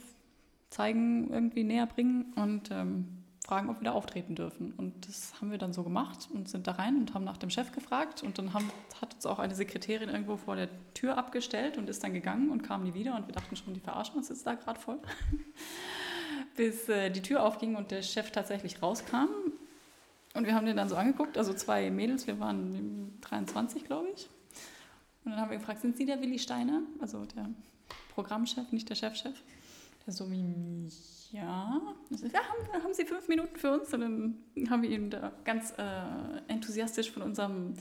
zeigen, irgendwie näher bringen und ähm, fragen, ob wir da auftreten dürfen. Und das haben wir dann so gemacht und sind da rein und haben nach dem Chef gefragt. Und dann haben, hat uns auch eine Sekretärin irgendwo vor der Tür abgestellt und ist dann gegangen und kam nie wieder. Und wir dachten schon, die verarschen uns jetzt da gerade voll. Bis äh, die Tür aufging und der Chef tatsächlich rauskam. Und wir haben den dann so angeguckt, also zwei Mädels, wir waren 23, glaube ich. Und dann haben wir gefragt, sind Sie der Willi Steiner? Also der Programmchef, nicht der Chefchef. Der so wie ja. So, ja, haben, haben Sie fünf Minuten für uns? Und dann haben wir ihm da ganz äh, enthusiastisch von unserem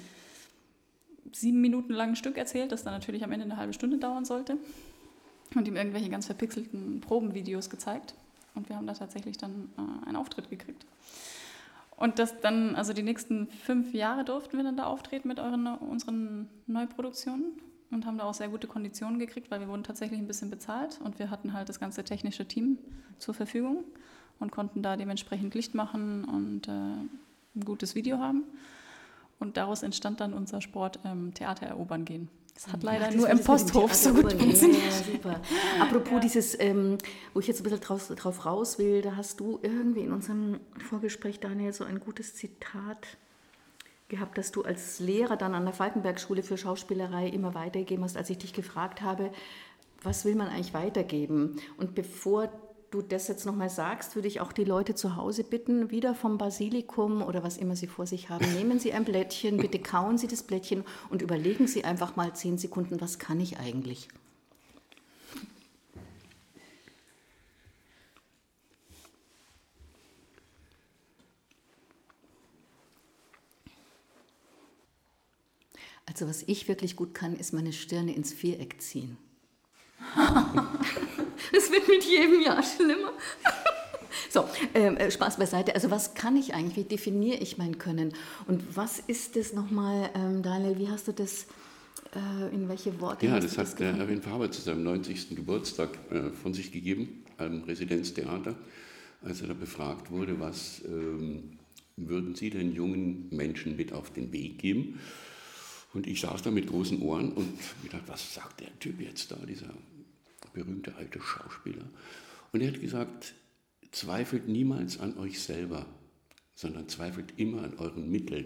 sieben Minuten langen Stück erzählt, das dann natürlich am Ende eine halbe Stunde dauern sollte. Und ihm irgendwelche ganz verpixelten Probenvideos gezeigt. Und wir haben da tatsächlich dann äh, einen Auftritt gekriegt. Und das dann, also die nächsten fünf Jahre durften wir dann da auftreten mit euren, unseren Neuproduktionen und haben da auch sehr gute Konditionen gekriegt, weil wir wurden tatsächlich ein bisschen bezahlt und wir hatten halt das ganze technische Team zur Verfügung und konnten da dementsprechend Licht machen und äh, ein gutes Video haben. Und daraus entstand dann unser Sport ähm, Theater erobern gehen. Das hat leider Ach, nur im Posthof so gut funktioniert. Ja, super. Apropos ja. dieses, ähm, wo ich jetzt ein bisschen drauf, drauf raus will, da hast du irgendwie in unserem Vorgespräch, Daniel, so ein gutes Zitat gehabt, dass du als Lehrer dann an der Falkenberg-Schule für Schauspielerei immer weitergegeben hast, als ich dich gefragt habe, was will man eigentlich weitergeben? Und bevor du das jetzt nochmal sagst, würde ich auch die Leute zu Hause bitten, wieder vom Basilikum oder was immer sie vor sich haben, nehmen Sie ein Blättchen, bitte kauen Sie das Blättchen und überlegen Sie einfach mal zehn Sekunden, was kann ich eigentlich? Also was ich wirklich gut kann, ist meine Stirne ins Viereck ziehen. Es wird mit jedem Jahr schlimmer. So, ähm, äh, Spaß beiseite. Also was kann ich eigentlich? Wie definiere ich mein Können? Und was ist das nochmal, ähm, Daniel, wie hast du das, äh, in welche Worte? Ja, das hat der Erwin Faber zu seinem 90. Geburtstag äh, von sich gegeben, am Residenztheater, als er da befragt wurde, was ähm, würden Sie den jungen Menschen mit auf den Weg geben? Und ich saß da mit großen Ohren und gedacht, was sagt der Typ jetzt da, dieser berühmte alte Schauspieler. Und er hat gesagt, zweifelt niemals an euch selber, sondern zweifelt immer an euren Mitteln.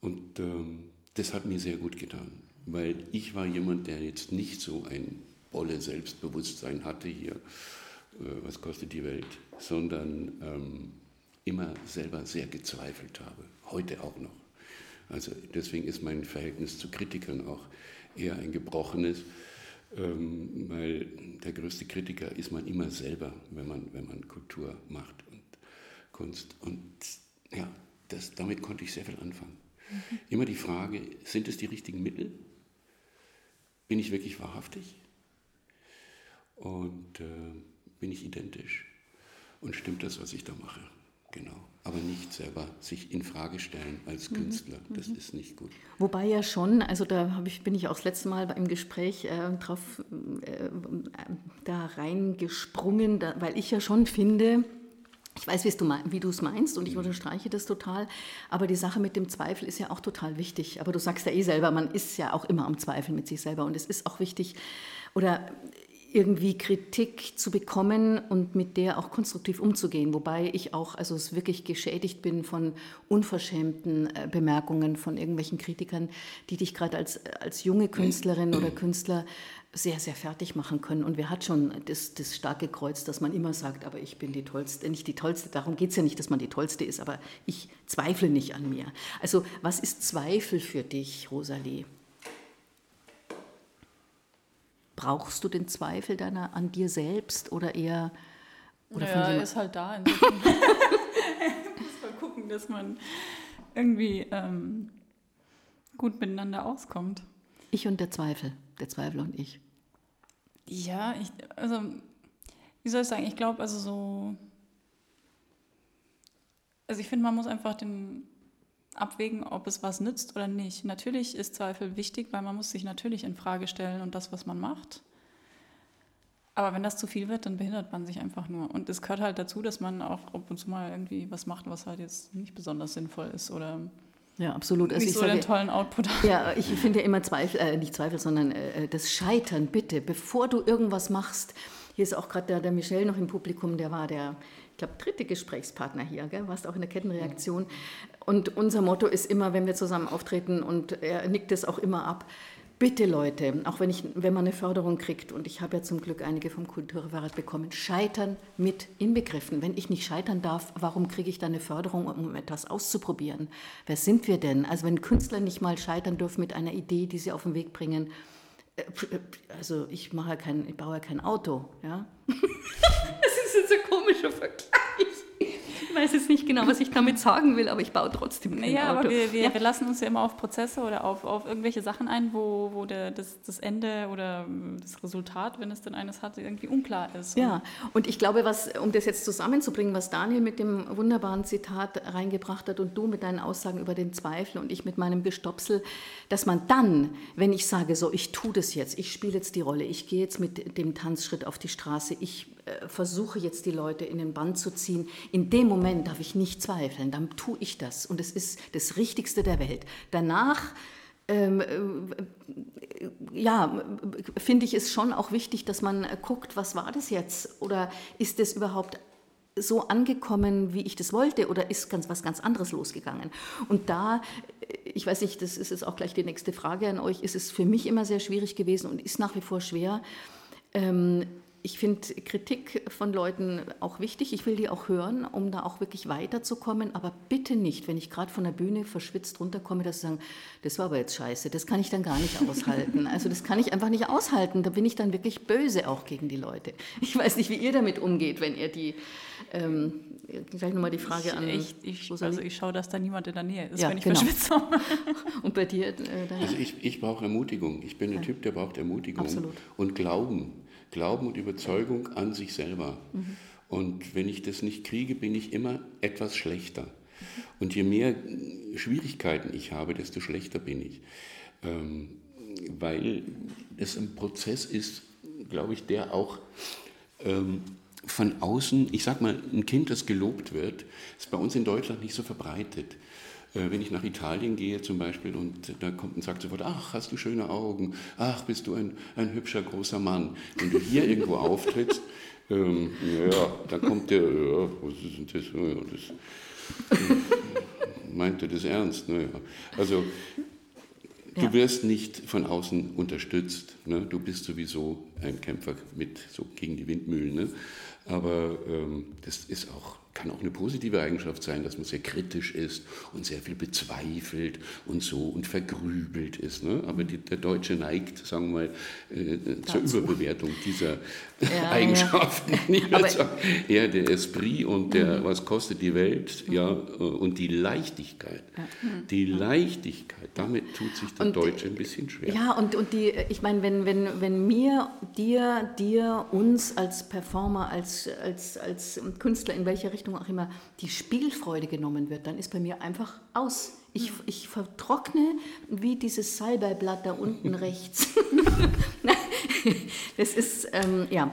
Und ähm, das hat mir sehr gut getan, weil ich war jemand, der jetzt nicht so ein bolle Selbstbewusstsein hatte hier, äh, was kostet die Welt, sondern ähm, immer selber sehr gezweifelt habe, heute auch noch. Also deswegen ist mein Verhältnis zu Kritikern auch eher ein gebrochenes ähm, weil der größte Kritiker ist man immer selber, wenn man, wenn man Kultur macht und Kunst. Und ja, das, damit konnte ich sehr viel anfangen. Mhm. Immer die Frage, sind es die richtigen Mittel? Bin ich wirklich wahrhaftig? Und äh, bin ich identisch? Und stimmt das, was ich da mache? Genau. Aber nicht selber sich in Frage stellen als mhm. Künstler. Das mhm. ist nicht gut. Wobei ja schon, also da ich, bin ich auch das letzte Mal im Gespräch äh, drauf äh, da reingesprungen, da, weil ich ja schon finde, ich weiß, wie du es meinst und ich mhm. unterstreiche das total, aber die Sache mit dem Zweifel ist ja auch total wichtig. Aber du sagst ja eh selber, man ist ja auch immer am Zweifel mit sich selber und es ist auch wichtig, oder irgendwie Kritik zu bekommen und mit der auch konstruktiv umzugehen. Wobei ich auch also es wirklich geschädigt bin von unverschämten äh, Bemerkungen von irgendwelchen Kritikern, die dich gerade als, als junge Künstlerin oder Künstler sehr, sehr fertig machen können. Und wer hat schon das, das starke Kreuz, dass man immer sagt, aber ich bin die Tollste, nicht die Tollste, darum geht es ja nicht, dass man die Tollste ist, aber ich zweifle nicht an mir. Also was ist Zweifel für dich, Rosalie? Brauchst du den Zweifel deiner an dir selbst oder eher oder ja, er ist halt da. Muss man gucken, dass man irgendwie ähm, gut miteinander auskommt. Ich und der Zweifel, der Zweifel und ich. Ja, ich, also, wie soll ich sagen, ich glaube, also so, also ich finde, man muss einfach den abwägen, ob es was nützt oder nicht. Natürlich ist Zweifel wichtig, weil man muss sich natürlich in Frage stellen und das, was man macht. Aber wenn das zu viel wird, dann behindert man sich einfach nur. Und es gehört halt dazu, dass man auch ab und zu mal irgendwie was macht, was halt jetzt nicht besonders sinnvoll ist oder ja, absolut. Also nicht so einen tollen Output haben. Ja, ich finde ja immer Zweifel, äh, nicht Zweifel, sondern äh, das Scheitern, bitte, bevor du irgendwas machst. Hier ist auch gerade der, der Michel noch im Publikum, der war der, ich glaube, dritte Gesprächspartner hier, gell? warst auch in der Kettenreaktion. Und unser Motto ist immer, wenn wir zusammen auftreten, und er nickt es auch immer ab, bitte Leute, auch wenn, ich, wenn man eine Förderung kriegt, und ich habe ja zum Glück einige vom Kulturreferat bekommen, scheitern mit inbegriffen. Wenn ich nicht scheitern darf, warum kriege ich dann eine Förderung, um etwas auszuprobieren? Wer sind wir denn? Also wenn Künstler nicht mal scheitern dürfen mit einer Idee, die sie auf den Weg bringen, also ich mache kein, ich baue ja kein Auto, ja. das ist jetzt ein komischer Vergleich. Ich weiß jetzt nicht genau, was ich damit sagen will, aber ich baue trotzdem kein ja, Auto. aber wir, wir, ja. wir, lassen uns ja immer auf Prozesse oder auf, auf irgendwelche Sachen ein, wo, wo der, das, das Ende oder das Resultat, wenn es denn eines hat, irgendwie unklar ist. Ja, und ich glaube, was, um das jetzt zusammenzubringen, was Daniel mit dem wunderbaren Zitat reingebracht hat und du mit deinen Aussagen über den Zweifel und ich mit meinem Gestopsel, dass man dann, wenn ich sage, so, ich tue das jetzt, ich spiele jetzt die Rolle, ich gehe jetzt mit dem Tanzschritt auf die Straße, ich versuche jetzt die Leute in den Band zu ziehen, in dem Moment darf ich nicht zweifeln, dann tue ich das. Und es ist das Richtigste der Welt. Danach ähm, äh, ja, finde ich es schon auch wichtig, dass man guckt, was war das jetzt? Oder ist es überhaupt so angekommen, wie ich das wollte, oder ist ganz was ganz anderes losgegangen? Und da, äh, ich weiß nicht, das ist jetzt auch gleich die nächste Frage an euch, ist es für mich immer sehr schwierig gewesen und ist nach wie vor schwer, ähm, ich finde Kritik von Leuten auch wichtig. Ich will die auch hören, um da auch wirklich weiterzukommen. Aber bitte nicht, wenn ich gerade von der Bühne verschwitzt runterkomme, dass sie sagen, das war aber jetzt scheiße. Das kann ich dann gar nicht aushalten. Also das kann ich einfach nicht aushalten. Da bin ich dann wirklich böse auch gegen die Leute. Ich weiß nicht, wie ihr damit umgeht, wenn ihr die ähm, gleich nochmal die Frage ich, an. Ich, ich, also ich schaue, dass da niemand in der Nähe ist, ja, wenn ich genau. verschwitze. Und bei dir? Äh, also ich, ich brauche Ermutigung. Ich bin ein ja. Typ, der braucht Ermutigung Absolut. und Glauben. Glauben und Überzeugung an sich selber. Mhm. Und wenn ich das nicht kriege, bin ich immer etwas schlechter. Und je mehr Schwierigkeiten ich habe, desto schlechter bin ich. Ähm, weil es ein Prozess ist, glaube ich, der auch ähm, von außen, ich sage mal, ein Kind, das gelobt wird, ist bei uns in Deutschland nicht so verbreitet. Äh, wenn ich nach Italien gehe zum Beispiel und da kommt und sagt sofort, ach, hast du schöne Augen, ach, bist du ein, ein hübscher großer Mann. Wenn du hier irgendwo auftrittst, ähm, ja, dann kommt der, ja, was ist denn das? Ja, das meint er das ernst? Naja. Also du wirst nicht von außen unterstützt. Ne? Du bist sowieso ein Kämpfer mit so gegen die Windmühlen. Ne? Aber ähm, das ist auch kann auch eine positive Eigenschaft sein, dass man sehr kritisch ist und sehr viel bezweifelt und so und vergrübelt ist. Ne? Aber die, der Deutsche neigt, sagen wir mal, äh, zur Überbewertung dieser ja, Eigenschaften. Ja. Sagen, eher der Esprit und der, mhm. was kostet die Welt, mhm. ja, äh, und die Leichtigkeit. Mhm. Die Leichtigkeit, damit tut sich der und, Deutsche ein bisschen schwer. Ja, und, und die, ich meine, wenn, wenn, wenn mir, dir, dir, uns als Performer, als, als, als Künstler, in welcher Richtung Richtung auch immer die Spielfreude genommen wird, dann ist bei mir einfach aus. Ich, ich vertrockne wie dieses Salbeiblatt da unten rechts. das ist, ähm, ja.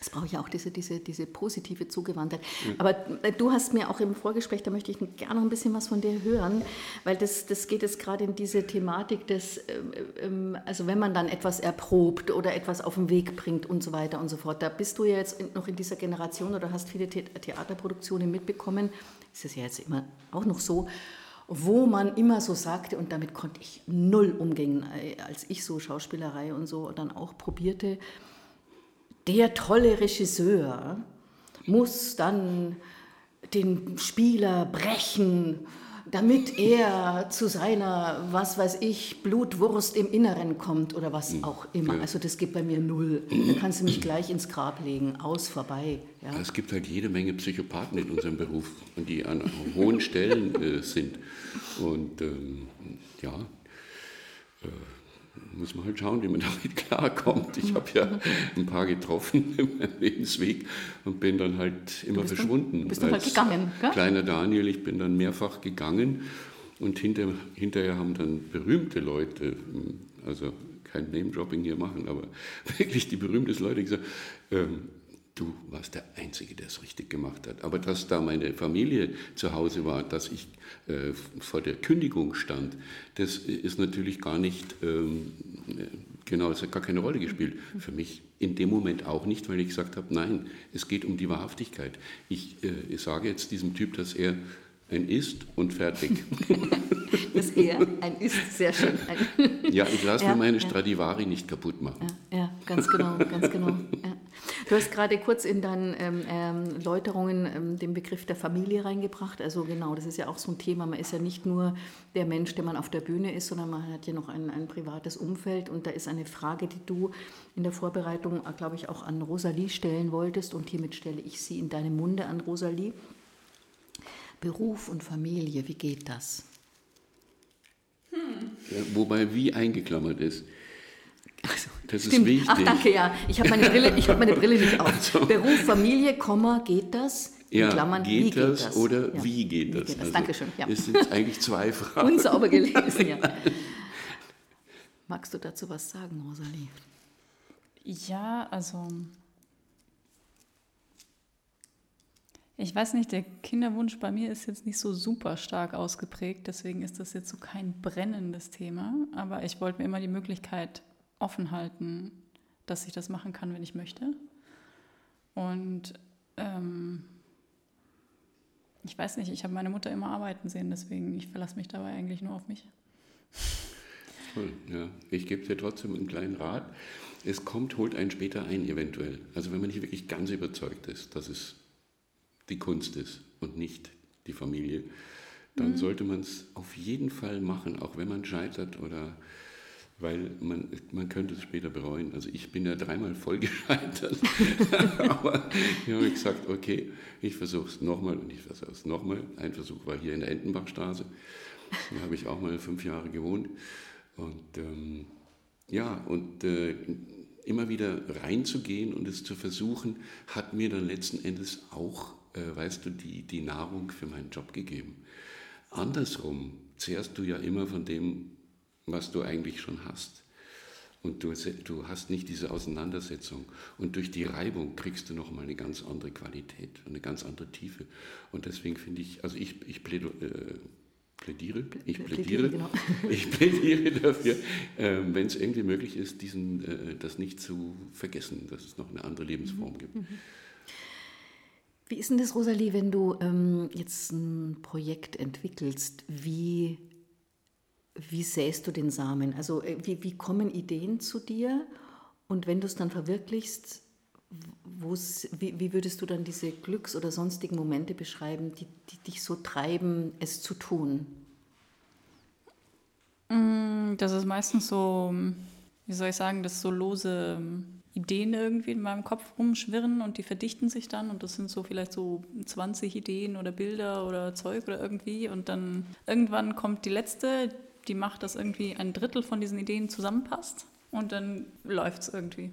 Es braucht ja auch diese, diese, diese positive Zugewandtheit. Aber äh, du hast mir auch im Vorgespräch, da möchte ich gerne noch ein bisschen was von dir hören, weil das, das geht jetzt gerade in diese Thematik des, äh, ähm, also wenn man dann etwas erprobt oder etwas auf den Weg bringt und so weiter und so fort. Da bist du ja jetzt noch in dieser Generation oder hast viele Theaterproduktionen mitbekommen. Ist es ja jetzt immer auch noch so wo man immer so sagte, und damit konnte ich null umgehen, äh, als ich so Schauspielerei und so dann auch probierte, der tolle Regisseur muss dann den Spieler brechen, damit er zu seiner, was weiß ich, Blutwurst im Inneren kommt oder was hm. auch immer. Also das geht bei mir null. Da kannst du mich gleich ins Grab legen, aus, vorbei. Ja. Es gibt halt jede Menge Psychopathen in unserem Beruf, die an hohen Stellen äh, sind. Und ähm, ja, äh, muss man halt schauen, wie man damit klarkommt. Ich habe ja ein paar getroffen in meinem Lebensweg und bin dann halt immer du verschwunden. Du bist dann halt gegangen, gell? Kleiner Daniel, ich bin dann mehrfach gegangen und hinter, hinterher haben dann berühmte Leute, also kein Name-Dropping hier machen, aber wirklich die berühmtesten Leute gesagt, ähm, du warst der Einzige, der es richtig gemacht hat. Aber dass da meine Familie zu Hause war, dass ich äh, vor der Kündigung stand, das ist natürlich gar nicht, ähm, genau, es hat gar keine Rolle gespielt. Für mich in dem Moment auch nicht, weil ich gesagt habe, nein, es geht um die Wahrhaftigkeit. Ich, äh, ich sage jetzt diesem Typ, dass er ein Ist und fertig. das eher ein Ist, sehr schön. ja, ich lasse ja, mir meine ja. Stradivari nicht kaputt machen. Ja, ja ganz genau, ganz genau. Du hast gerade kurz in deinen ähm, ähm, Läuterungen ähm, den Begriff der Familie reingebracht. Also genau, das ist ja auch so ein Thema. Man ist ja nicht nur der Mensch, der man auf der Bühne ist, sondern man hat ja noch ein, ein privates Umfeld. Und da ist eine Frage, die du in der Vorbereitung, äh, glaube ich, auch an Rosalie stellen wolltest. Und hiermit stelle ich sie in deine Munde an Rosalie. Beruf und Familie, wie geht das? Hm. Ja, wobei wie eingeklammert ist. Also, das stimmt. ist wichtig. Ach, danke, ja. Ich habe meine, Brille, hab meine Brille nicht auf. Also, Beruf, Familie, Komma, geht das? In ja, Klammern, geht, wie das geht das oder ja. wie geht das? Wie geht das? Also, Dankeschön. Ja. Es sind eigentlich zwei Fragen. Unsauber gelesen, ja. Magst du dazu was sagen, Rosalie? Ja, also Ich weiß nicht, der Kinderwunsch bei mir ist jetzt nicht so super stark ausgeprägt, deswegen ist das jetzt so kein brennendes Thema. Aber ich wollte mir immer die Möglichkeit offen halten, dass ich das machen kann, wenn ich möchte. Und ähm, ich weiß nicht, ich habe meine Mutter immer arbeiten sehen, deswegen ich verlasse mich dabei eigentlich nur auf mich. Toll, ja. Ich gebe dir trotzdem einen kleinen Rat. Es kommt, holt einen später ein, eventuell. Also wenn man nicht wirklich ganz überzeugt ist, dass es die Kunst ist und nicht die Familie, dann mhm. sollte man es auf jeden Fall machen, auch wenn man scheitert oder weil man, man könnte es später bereuen. Also ich bin ja dreimal voll gescheitert, aber ich habe gesagt, okay, ich versuche es nochmal und ich versuche es nochmal. Ein Versuch war hier in der Entenbachstraße, da habe ich auch mal fünf Jahre gewohnt und ähm, ja, und äh, immer wieder reinzugehen und es zu versuchen, hat mir dann letzten Endes auch äh, weißt du, die, die Nahrung für meinen Job gegeben. Andersrum zehrst du ja immer von dem, was du eigentlich schon hast. Und du, du hast nicht diese Auseinandersetzung. Und durch die Reibung kriegst du nochmal eine ganz andere Qualität, eine ganz andere Tiefe. Und deswegen finde ich, also ich, ich plädo, äh, plädiere, ich plädiere, genau. ich plädiere dafür, äh, wenn es irgendwie möglich ist, diesen, äh, das nicht zu vergessen, dass es noch eine andere Lebensform gibt. Wie ist denn das, Rosalie, wenn du ähm, jetzt ein Projekt entwickelst? Wie, wie säst du den Samen? Also äh, wie, wie kommen Ideen zu dir? Und wenn du es dann verwirklichst, wie, wie, würdest du dann diese Glücks- oder sonstigen Momente beschreiben, die, die dich so treiben, es zu tun? Mm, das ist meistens so, wie soll ich sagen, das so lose Ideen irgendwie in meinem Kopf rumschwirren und die verdichten sich dann und das sind so vielleicht so 20 Ideen oder Bilder oder Zeug oder irgendwie und dann irgendwann kommt die letzte, die macht, dass irgendwie ein Drittel von diesen Ideen zusammenpasst und dann läuft es irgendwie.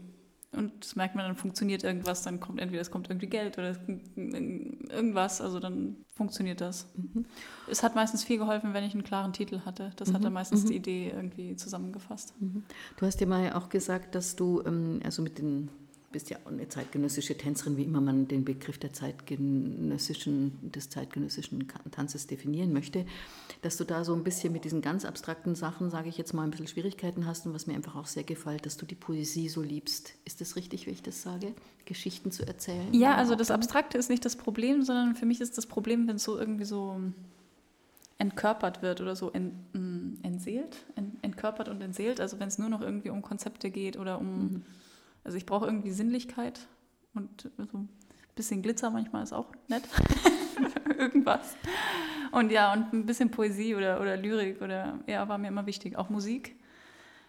Und das merkt man, dann funktioniert irgendwas, dann kommt entweder es kommt irgendwie Geld oder irgendwas, also dann funktioniert das. Mhm. Es hat meistens viel geholfen, wenn ich einen klaren Titel hatte. Das mhm. hat dann meistens mhm. die Idee irgendwie zusammengefasst. Mhm. Du hast ja mal auch gesagt, dass du, ähm, also mit den bist ja auch eine zeitgenössische Tänzerin, wie immer man den Begriff der zeitgenössischen, des zeitgenössischen Tanzes definieren möchte, dass du da so ein bisschen mit diesen ganz abstrakten Sachen, sage ich jetzt mal, ein bisschen Schwierigkeiten hast und was mir einfach auch sehr gefällt, dass du die Poesie so liebst. Ist das richtig, wie ich das sage? Geschichten zu erzählen? Ja, also das Abstrakte ist nicht das Problem, sondern für mich ist das Problem, wenn es so irgendwie so entkörpert wird oder so ent, mm, entseelt, entkörpert und entseelt. Also wenn es nur noch irgendwie um Konzepte geht oder um, mhm. Also ich brauche irgendwie Sinnlichkeit und so ein bisschen Glitzer manchmal ist auch nett. Irgendwas. Und ja, und ein bisschen Poesie oder, oder Lyrik oder ja, war mir immer wichtig. Auch Musik.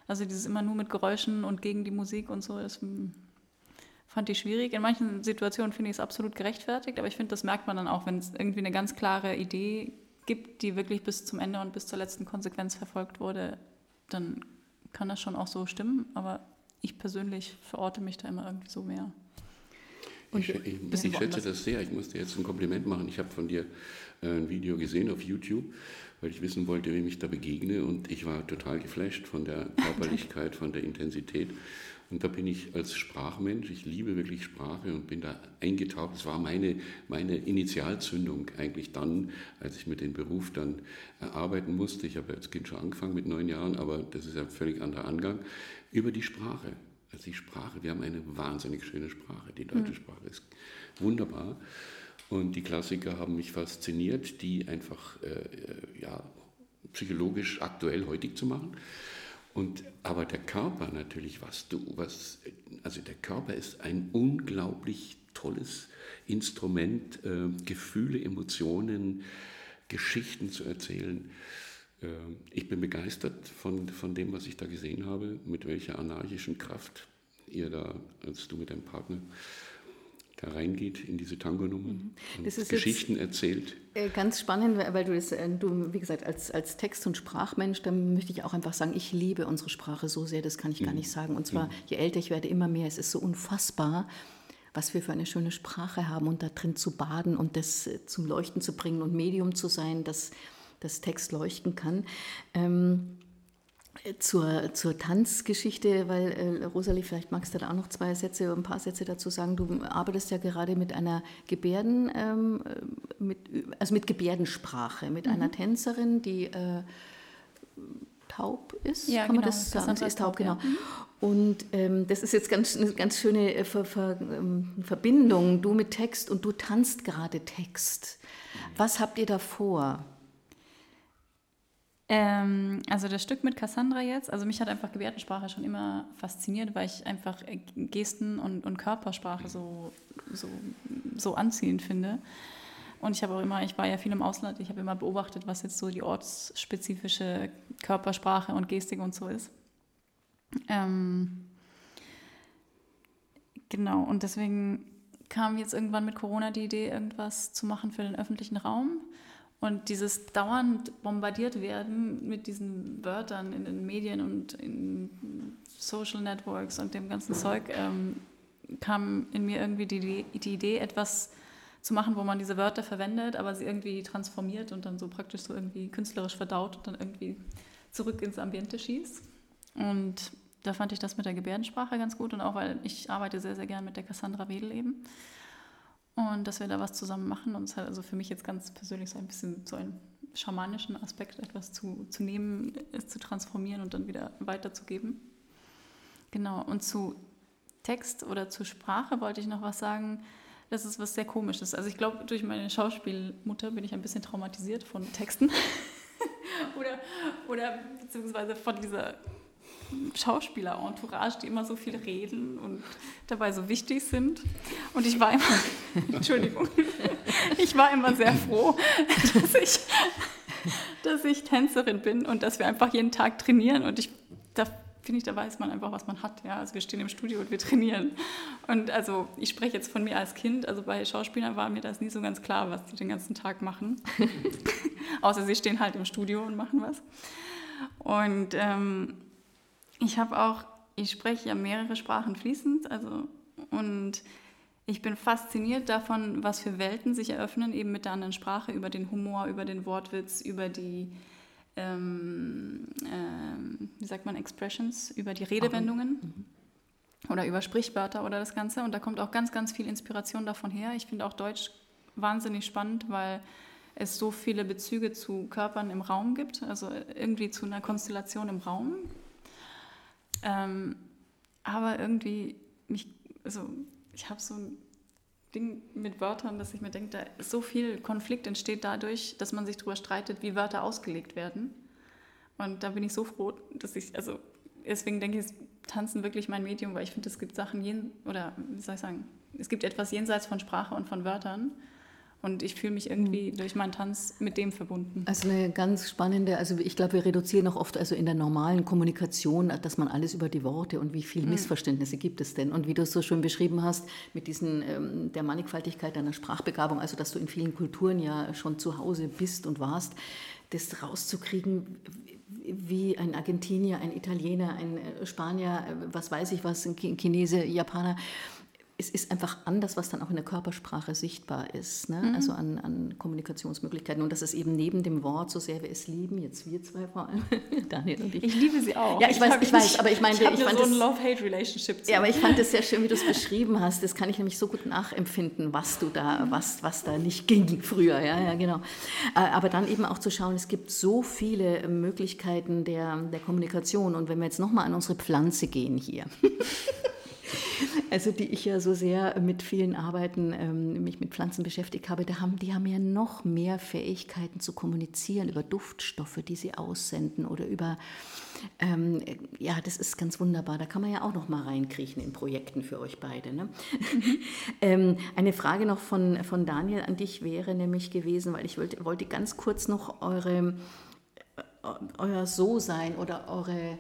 Also dieses immer nur mit Geräuschen und gegen die Musik und so, das mm, fand ich schwierig. In manchen Situationen finde ich es absolut gerechtfertigt, aber ich finde, das merkt man dann auch, wenn es irgendwie eine ganz klare Idee gibt, die wirklich bis zum Ende und bis zur letzten Konsequenz verfolgt wurde, dann kann das schon auch so stimmen. Aber ich persönlich verorte mich da immer irgendwie so mehr. Und ich, ich, ich schätze das sehr. Ich musste jetzt ein Kompliment machen. Ich habe von dir äh, ein Video gesehen auf YouTube, weil ich wissen wollte, wem ich da begegne. Und ich war total geflasht von der Körperlichkeit, von der Intensität. Und da bin ich als Sprachmensch, ich liebe wirklich Sprache und bin da eingetaucht. Es war meine, meine Initialzündung eigentlich dann, als ich mit dem Beruf dann arbeiten musste. Ich habe als Kind schon angefangen mit neun Jahren, aber das ist ja ein völlig anderer Angang, über die Sprache. Also die Sprache, wir haben eine wahnsinnig schöne Sprache. Die deutsche mhm. Sprache ist wunderbar. Und die Klassiker haben mich fasziniert, die einfach äh, ja, psychologisch aktuell heutig zu machen. Und, aber der Körper natürlich, was du, was, also der Körper ist ein unglaublich tolles Instrument, äh, Gefühle, Emotionen, Geschichten zu erzählen. Äh, ich bin begeistert von, von dem, was ich da gesehen habe, mit welcher anarchischen Kraft ihr da, als du mit deinem Partner da reingeht in diese Tango-Nummer mhm. und Geschichten erzählt. Äh, ganz spannend, weil du das, äh, du, wie gesagt, als, als Text- und Sprachmensch, dann möchte ich auch einfach sagen, ich liebe unsere Sprache so sehr, das kann ich gar mhm. nicht sagen. Und zwar, mhm. je älter ich werde, immer mehr. Es ist so unfassbar, was wir für eine schöne Sprache haben und da drin zu baden und das äh, zum Leuchten zu bringen und Medium zu sein, dass das Text leuchten kann. Ähm, zur, zur Tanzgeschichte, weil äh, Rosalie, vielleicht magst du da auch noch zwei Sätze, ein paar Sätze dazu sagen. Du arbeitest ja gerade mit einer Gebärden, ähm, mit, also mit Gebärdensprache, mit mhm. einer Tänzerin, die äh, taub ist, ja, kann genau. man das sagen? Sie ist taub, genau. Ja. Und ähm, das ist jetzt ganz, eine ganz schöne äh, Ver, Ver, ähm, Verbindung, du mit Text und du tanzt gerade Text. Was habt ihr da vor? Ähm, also das Stück mit Cassandra jetzt, also mich hat einfach Gebärdensprache schon immer fasziniert, weil ich einfach äh, Gesten und, und Körpersprache so, so, so anziehend finde. Und ich habe auch immer, ich war ja viel im Ausland, ich habe immer beobachtet, was jetzt so die ortsspezifische Körpersprache und Gestik und so ist. Ähm, genau, und deswegen kam jetzt irgendwann mit Corona die Idee, irgendwas zu machen für den öffentlichen Raum. Und dieses dauernd bombardiert werden mit diesen Wörtern in den Medien und in Social Networks und dem ganzen Zeug, ähm, kam in mir irgendwie die, die Idee, etwas zu machen, wo man diese Wörter verwendet, aber sie irgendwie transformiert und dann so praktisch so irgendwie künstlerisch verdaut und dann irgendwie zurück ins Ambiente schießt. Und da fand ich das mit der Gebärdensprache ganz gut und auch, weil ich arbeite sehr, sehr gern mit der Cassandra Wedel eben und dass wir da was zusammen machen. Und es hat also für mich jetzt ganz persönlich so ein bisschen so einen schamanischen Aspekt, etwas zu, zu nehmen, es zu transformieren und dann wieder weiterzugeben. Genau, und zu Text oder zu Sprache wollte ich noch was sagen. Das ist was sehr Komisches. Also ich glaube, durch meine Schauspielmutter bin ich ein bisschen traumatisiert von Texten. oder, oder beziehungsweise von dieser Schauspieler-Entourage, die immer so viel reden und dabei so wichtig sind. Und ich war immer, Entschuldigung, ich war immer sehr froh, dass ich, dass ich Tänzerin bin und dass wir einfach jeden Tag trainieren. Und ich, da finde ich, da weiß man einfach, was man hat. Ja? Also wir stehen im Studio und wir trainieren. Und also ich spreche jetzt von mir als Kind. Also bei Schauspielern war mir das nie so ganz klar, was die den ganzen Tag machen. Außer sie stehen halt im Studio und machen was. Und ähm, ich habe auch, ich spreche ja mehrere Sprachen fließend, also und ich bin fasziniert davon, was für Welten sich eröffnen, eben mit der anderen Sprache, über den Humor, über den Wortwitz, über die, ähm, ähm, wie sagt man, Expressions, über die Redewendungen. Mhm. oder über Sprichwörter oder das Ganze. Und da kommt auch ganz, ganz viel Inspiration davon her. Ich finde auch Deutsch wahnsinnig spannend, weil es so viele Bezüge zu Körpern im Raum gibt, also irgendwie zu einer Konstellation im Raum. Ähm, aber irgendwie, mich, also ich habe so ein Ding mit Wörtern, dass ich mir denke, da so viel Konflikt entsteht dadurch, dass man sich darüber streitet, wie Wörter ausgelegt werden. Und da bin ich so froh, dass ich, also deswegen denke ich, ist Tanzen wirklich mein Medium, weil ich finde, es gibt Sachen, jen, oder wie soll ich sagen, es gibt etwas jenseits von Sprache und von Wörtern. Und ich fühle mich irgendwie durch meinen Tanz mit dem verbunden. Also eine ganz spannende, also ich glaube, wir reduzieren auch oft also in der normalen Kommunikation, dass man alles über die Worte und wie viele mhm. Missverständnisse gibt es denn? Und wie du es so schön beschrieben hast, mit diesen ähm, der Mannigfaltigkeit deiner Sprachbegabung, also dass du in vielen Kulturen ja schon zu Hause bist und warst, das rauszukriegen, wie ein Argentinier, ein Italiener, ein äh, Spanier, äh, was weiß ich was, ein Chinese, Japaner, es ist einfach anders, was dann auch in der Körpersprache sichtbar ist, ne? Mhm. also an, an, Kommunikationsmöglichkeiten. Und das ist eben neben dem Wort, so sehr wir es lieben, jetzt wir zwei vor allem, Daniel und ich. Ich liebe sie auch. Ja, ich, ich weiß, ich weiß, aber ich meine, ich, ich fand so ein Love-Hate-Relationship. Ja, aber ich fand es sehr schön, wie du es beschrieben hast. Das kann ich nämlich so gut nachempfinden, was du da, mhm. was, was da nicht ging früher. Ja, ja, genau. Äh, aber dann eben auch zu schauen, es gibt so viele Möglichkeiten der, der Kommunikation. Und wenn wir jetzt nochmal an unsere Pflanze gehen hier. also die ich ja so sehr mit vielen Arbeiten ähm, mich mit Pflanzen beschäftigt habe, da haben, die haben ja noch mehr Fähigkeiten zu kommunizieren über Duftstoffe, die sie aussenden oder über, ähm, ja, das ist ganz wunderbar. Da kann man ja auch noch mal reinkriechen in Projekten für euch beide. Ne? Mhm. ähm, eine Frage noch von, von Daniel an dich wäre nämlich gewesen, weil ich wollte, wollte ganz kurz noch eure, äh, euer So-Sein oder eure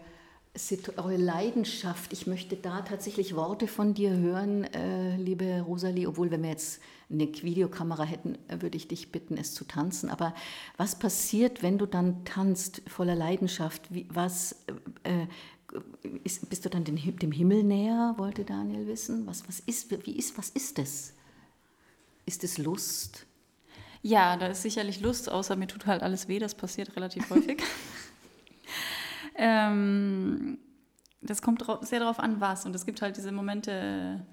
eure Leidenschaft. Ich möchte da tatsächlich Worte von dir hören, äh, liebe Rosalie, obwohl wenn wir jetzt eine Videokamera hätten, äh, würde ich dich bitten, es zu tanzen. Aber was passiert, wenn du dann tanzt voller Leidenschaft? Wie, was äh, ist, bist du dann dem, dem Himmel näher? Wollte Daniel wissen. Was, was ist? Wie ist? Was ist es? Ist es Lust? Ja, da ist sicherlich Lust, außer mir tut halt alles weh. Das passiert relativ häufig. Ähm, das kommt sehr darauf an, was. Und es gibt halt diese Momente,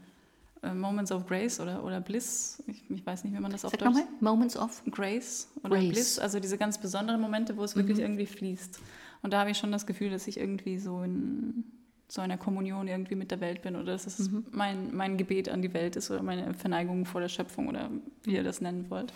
äh, Moments of Grace oder, oder Bliss. Ich, ich, weiß nicht, wie man das auf Sag Deutsch sagt. Moments of Grace oder Grace. Bliss. Also diese ganz besonderen Momente, wo es mhm. wirklich irgendwie fließt. Und da habe ich schon das Gefühl, dass ich irgendwie so in so einer Kommunion irgendwie mit der Welt bin oder dass es mhm. mein, mein Gebet an die Welt ist oder meine Verneigung vor der Schöpfung oder wie ihr das nennen wollt.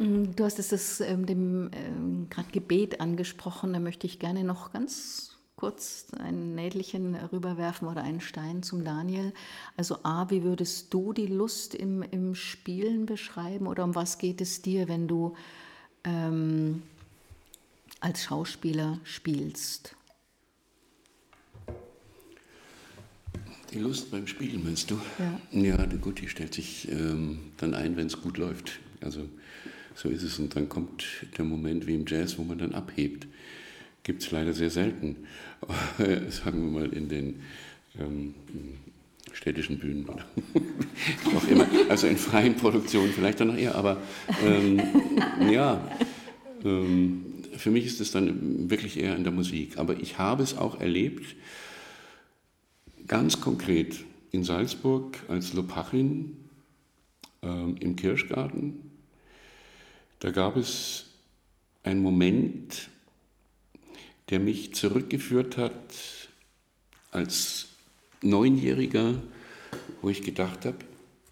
Mm, du hast es das, ähm, dem ähm, gerade Gebet angesprochen. Da möchte ich gerne noch ganz kurz ein Nädelchen rüberwerfen oder einen Stein zum Daniel. Also A, wie würdest du die Lust im, im Spielen beschreiben oder um was geht es dir, wenn du ähm, als Schauspieler spielst? Die Lust beim Spielen, meinst du? Ja. Ja, gut, die stellt sich ähm, dann ein, wenn es gut läuft. Also so ist es. Und dann kommt der Moment wie im Jazz, wo man dann abhebt. Gibt es leider sehr selten. Sagen wir mal in den ähm, städtischen Bühnen oder auch immer. Also in freien Produktionen vielleicht dann noch eher. Aber ähm, ja, ähm, für mich ist es dann wirklich eher in der Musik. Aber ich habe es auch erlebt, ganz konkret in Salzburg als Lopachin ähm, im Kirschgarten da gab es einen Moment, der mich zurückgeführt hat als Neunjähriger, wo ich gedacht habe,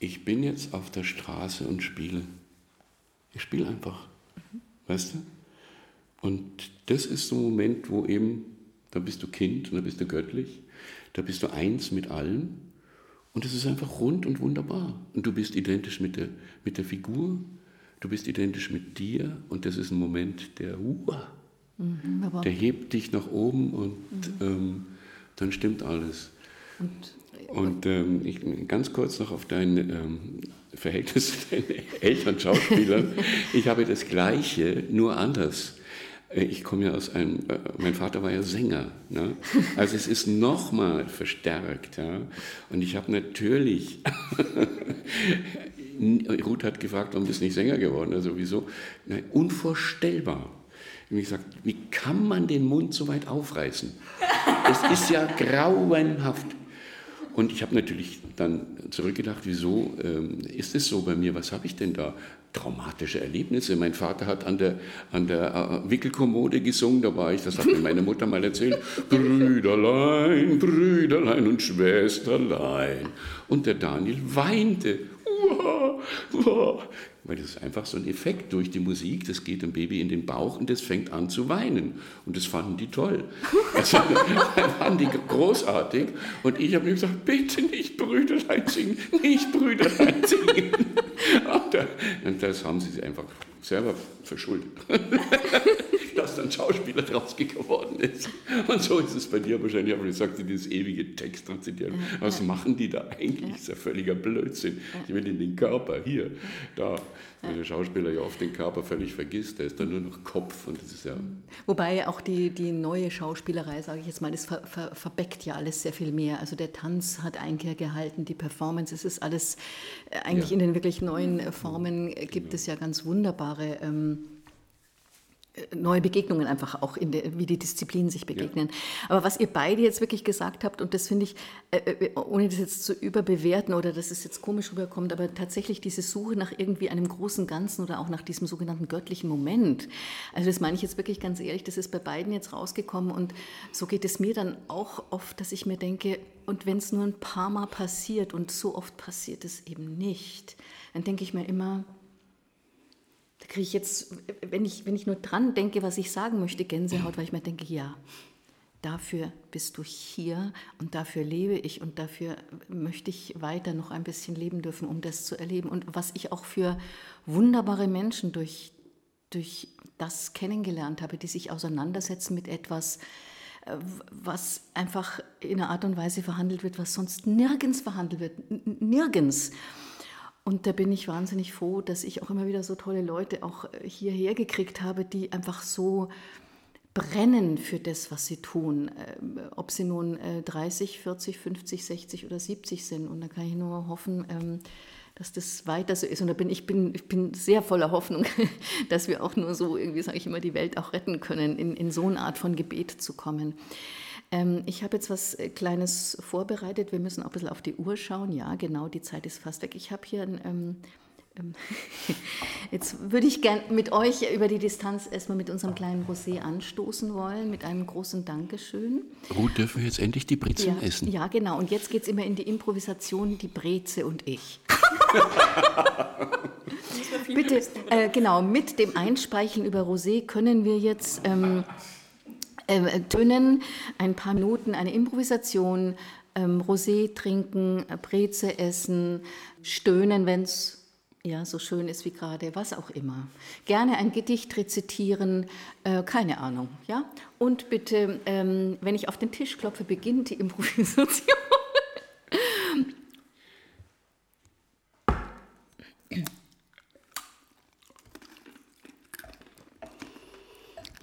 ich bin jetzt auf der Straße und spiele. Ich spiele einfach. Weißt du? Und das ist so ein Moment, wo eben, da bist du Kind und da bist du göttlich, da bist du eins mit allem und es ist einfach rund und wunderbar. Und du bist identisch mit der, mit der Figur, Du bist identisch mit dir und das ist ein Moment, der, uh, mhm, der hebt dich nach oben und mhm. ähm, dann stimmt alles. Und, und ähm, ich, ganz kurz noch auf dein ähm, Verhältnis zu deinen Eltern, Schauspielern. ich habe das Gleiche, nur anders. Äh, ich komme ja aus einem, äh, mein Vater war ja Sänger. Ne? Also es ist nochmal verstärkt. Ja? Und ich habe natürlich Ruth hat gefragt, warum bist du nicht Sänger geworden? Also wieso? Nein, unvorstellbar. Ich habe gesagt, wie kann man den Mund so weit aufreißen? Es ist ja grauenhaft. Und ich habe natürlich dann zurückgedacht, wieso ähm, ist es so bei mir? Was habe ich denn da? Traumatische Erlebnisse. Mein Vater hat an der, an der äh, Wickelkommode gesungen, da war ich, das hat mir meine Mutter mal erzählt, Brüderlein, Brüderlein und Schwesterlein. Und der Daniel weinte. Weil das ist einfach so ein Effekt durch die Musik, das geht dem Baby in den Bauch und das fängt an zu weinen. Und das fanden die toll. Das fanden die großartig. Und ich habe mir gesagt, bitte nicht Brüderlein singen, nicht Brüderlein singen. Und das haben sie einfach selber verschuldet, dann Schauspieler draus geworden ist. Und so ist es bei dir wahrscheinlich, aber ich sagte, dieses ewige Text rezitieren. Was machen die da eigentlich? Das ist ja völliger Blödsinn. Ich will in den Körper, hier, da. Weil der Schauspieler ja oft den Körper völlig vergisst, der ist dann nur noch Kopf und das ist ja. Wobei auch die, die neue Schauspielerei, sage ich jetzt mal, das ver, ver, verbeckt ja alles sehr viel mehr. Also der Tanz hat Einkehr gehalten, die Performance, es ist alles äh, eigentlich ja. in den wirklich neuen Formen gibt es ja ganz wunderbare. Ähm, neue Begegnungen einfach auch, in der, wie die Disziplinen sich begegnen. Ja. Aber was ihr beide jetzt wirklich gesagt habt, und das finde ich, äh, äh, ohne das jetzt zu überbewerten oder dass es jetzt komisch rüberkommt, aber tatsächlich diese Suche nach irgendwie einem großen Ganzen oder auch nach diesem sogenannten göttlichen Moment. Also das meine ich jetzt wirklich ganz ehrlich, das ist bei beiden jetzt rausgekommen und so geht es mir dann auch oft, dass ich mir denke, und wenn es nur ein paar Mal passiert und so oft passiert es eben nicht, dann denke ich mir immer, kriege ich jetzt, wenn ich, wenn ich nur dran denke, was ich sagen möchte, Gänsehaut, weil ich mir denke, ja, dafür bist du hier und dafür lebe ich und dafür möchte ich weiter noch ein bisschen leben dürfen, um das zu erleben. Und was ich auch für wunderbare Menschen durch, durch das kennengelernt habe, die sich auseinandersetzen mit etwas, äh, was einfach in einer Art und Weise verhandelt wird, was sonst nirgends verhandelt wird. Nirgends. Und da bin ich wahnsinnig froh, dass ich auch immer wieder so tolle Leute auch äh, hierher gekriegt habe, die einfach so brennen für das, was sie tun. Ähm, ob sie nun 30, 40, 50, 60 oder 70 sind. Und da kann ich nur hoffen, ähm, dass das weiter so ist. Und da bin ich bin, ich bin sehr voller Hoffnung, dass wir auch nur so irgendwie, sage ich immer, die Welt auch retten können, in, in so eine Art von Gebet zu kommen. Ähm, ich habe jetzt was äh, Kleines vorbereitet. Wir müssen auch ein bisschen auf die Uhr schauen. Ja, genau, die Zeit ist fast weg. Ich habe hier ein. Ähm, ähm Jetzt würde ich gern mit euch über die Distanz erstmal mit unserem kleinen Rosé anstoßen wollen, mit einem großen Dankeschön. Gut, dürfen wir jetzt endlich die Brezeln ja, essen? Ja, genau. Und jetzt geht es immer in die Improvisation, die Breze und ich. Bitte, äh, genau, mit dem Einspreicheln über Rosé können wir jetzt ähm, äh, tönen, ein paar Minuten eine Improvisation, ähm, Rosé trinken, Breze essen, stöhnen, wenn es ja, so schön ist wie gerade, was auch immer. Gerne ein Gedicht rezitieren, äh, keine Ahnung, ja. Und bitte, ähm, wenn ich auf den Tisch klopfe, beginnt die Improvisation.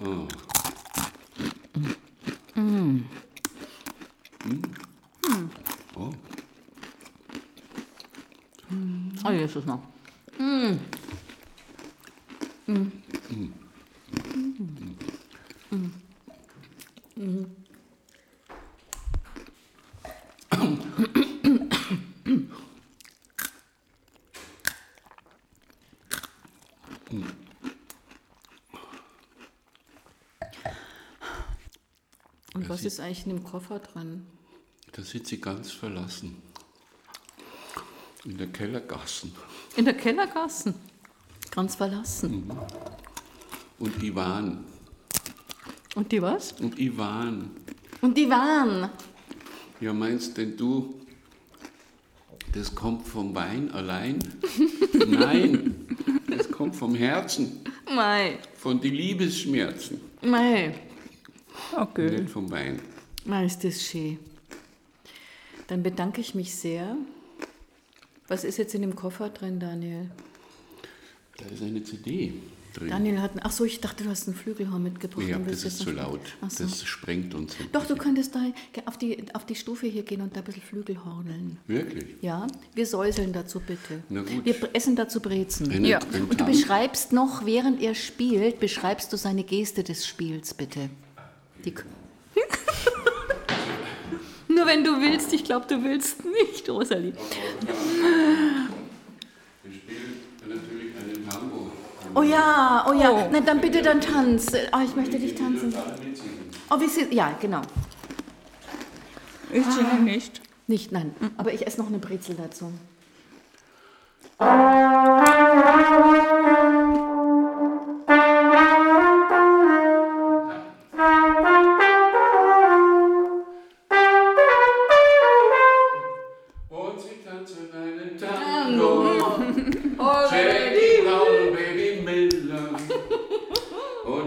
oh. Mm. Mm. Oh. Oh, jetzt ist noch. Mm. Mm. Mm. Mm. Mm. Und was ist eigentlich in dem Koffer dran? Da sind sie ganz verlassen. In der Kellergassen. In der Kellergassen? Ganz verlassen. Mhm. Und Ivan. Und die was? Und Ivan. Und Ivan. Ja, meinst denn du, das kommt vom Wein allein? Nein, das kommt vom Herzen. Mei. Von den Liebesschmerzen. Mei. Okay. Nicht vom Wein. Na, ist das schön. Dann bedanke ich mich sehr. Was ist jetzt in dem Koffer drin, Daniel? Da ist eine CD drin. Daniel hat. Ach so, ich dachte, du hast einen Flügelhorn mitgebracht. Ja, das ist zu laut. So. Das sprengt uns. Doch, du könntest da auf die, auf die Stufe hier gehen und da ein bisschen Flügelhorneln. Wirklich? Ja, wir säuseln dazu bitte. Na gut. Wir essen dazu Brezen. Eine, ja. Und du beschreibst noch, während er spielt, beschreibst du seine Geste des Spiels, bitte. Die Nur wenn du willst, ich glaube, du willst nicht, Rosalie. Wir spielen natürlich einen Tango. Oh ja, oh ja. Oh. Na, dann bitte dann tanz. Oh, ich möchte dich tanzen. Oh, wie sie, ja, genau. Ich singe nicht. Nicht, nein. Aber ich esse noch eine Brezel dazu.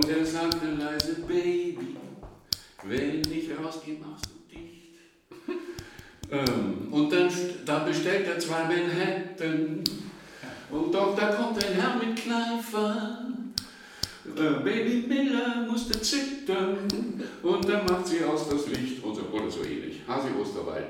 Und er sagte leise, Baby, wenn ich rausgehe, machst du dicht. Ähm, und dann, st- da bestellt er zwei Manhattan. Und doch, da kommt ein Herr mit Kneifer. Äh, Baby Miller musste zittern. Und dann macht sie aus das Licht und so, oder so ähnlich. Hasi Osterwald.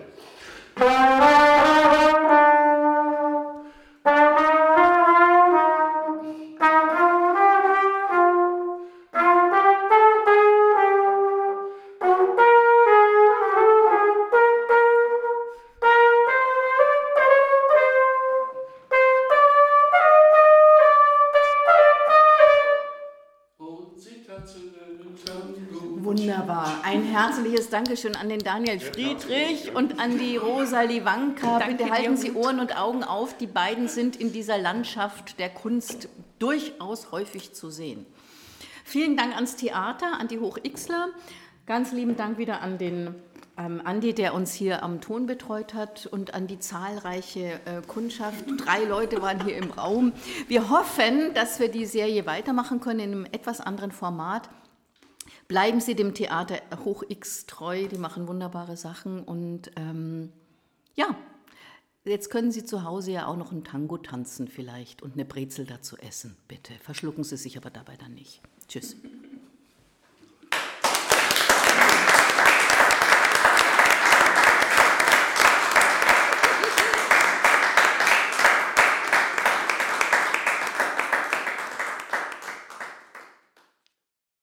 Herzliches Dankeschön an den Daniel Friedrich und an die Rosalie Wanka. Danke Bitte halten Sie. Ohren und Augen auf. Die beiden sind in dieser Landschaft der Kunst durchaus häufig zu sehen. Vielen Dank ans Theater, an die Hoch-Xler. Ganz lieben Dank wieder an den ähm, Andi, der uns hier am Ton betreut hat und an die zahlreiche äh, Kundschaft. Drei Leute waren hier im Raum. Wir hoffen, dass wir die Serie weitermachen können in einem etwas anderen Format. Bleiben Sie dem Theater Hoch X treu, die machen wunderbare Sachen und ähm, ja, jetzt können Sie zu Hause ja auch noch ein Tango tanzen vielleicht und eine Brezel dazu essen, bitte. Verschlucken Sie sich aber dabei dann nicht. Tschüss.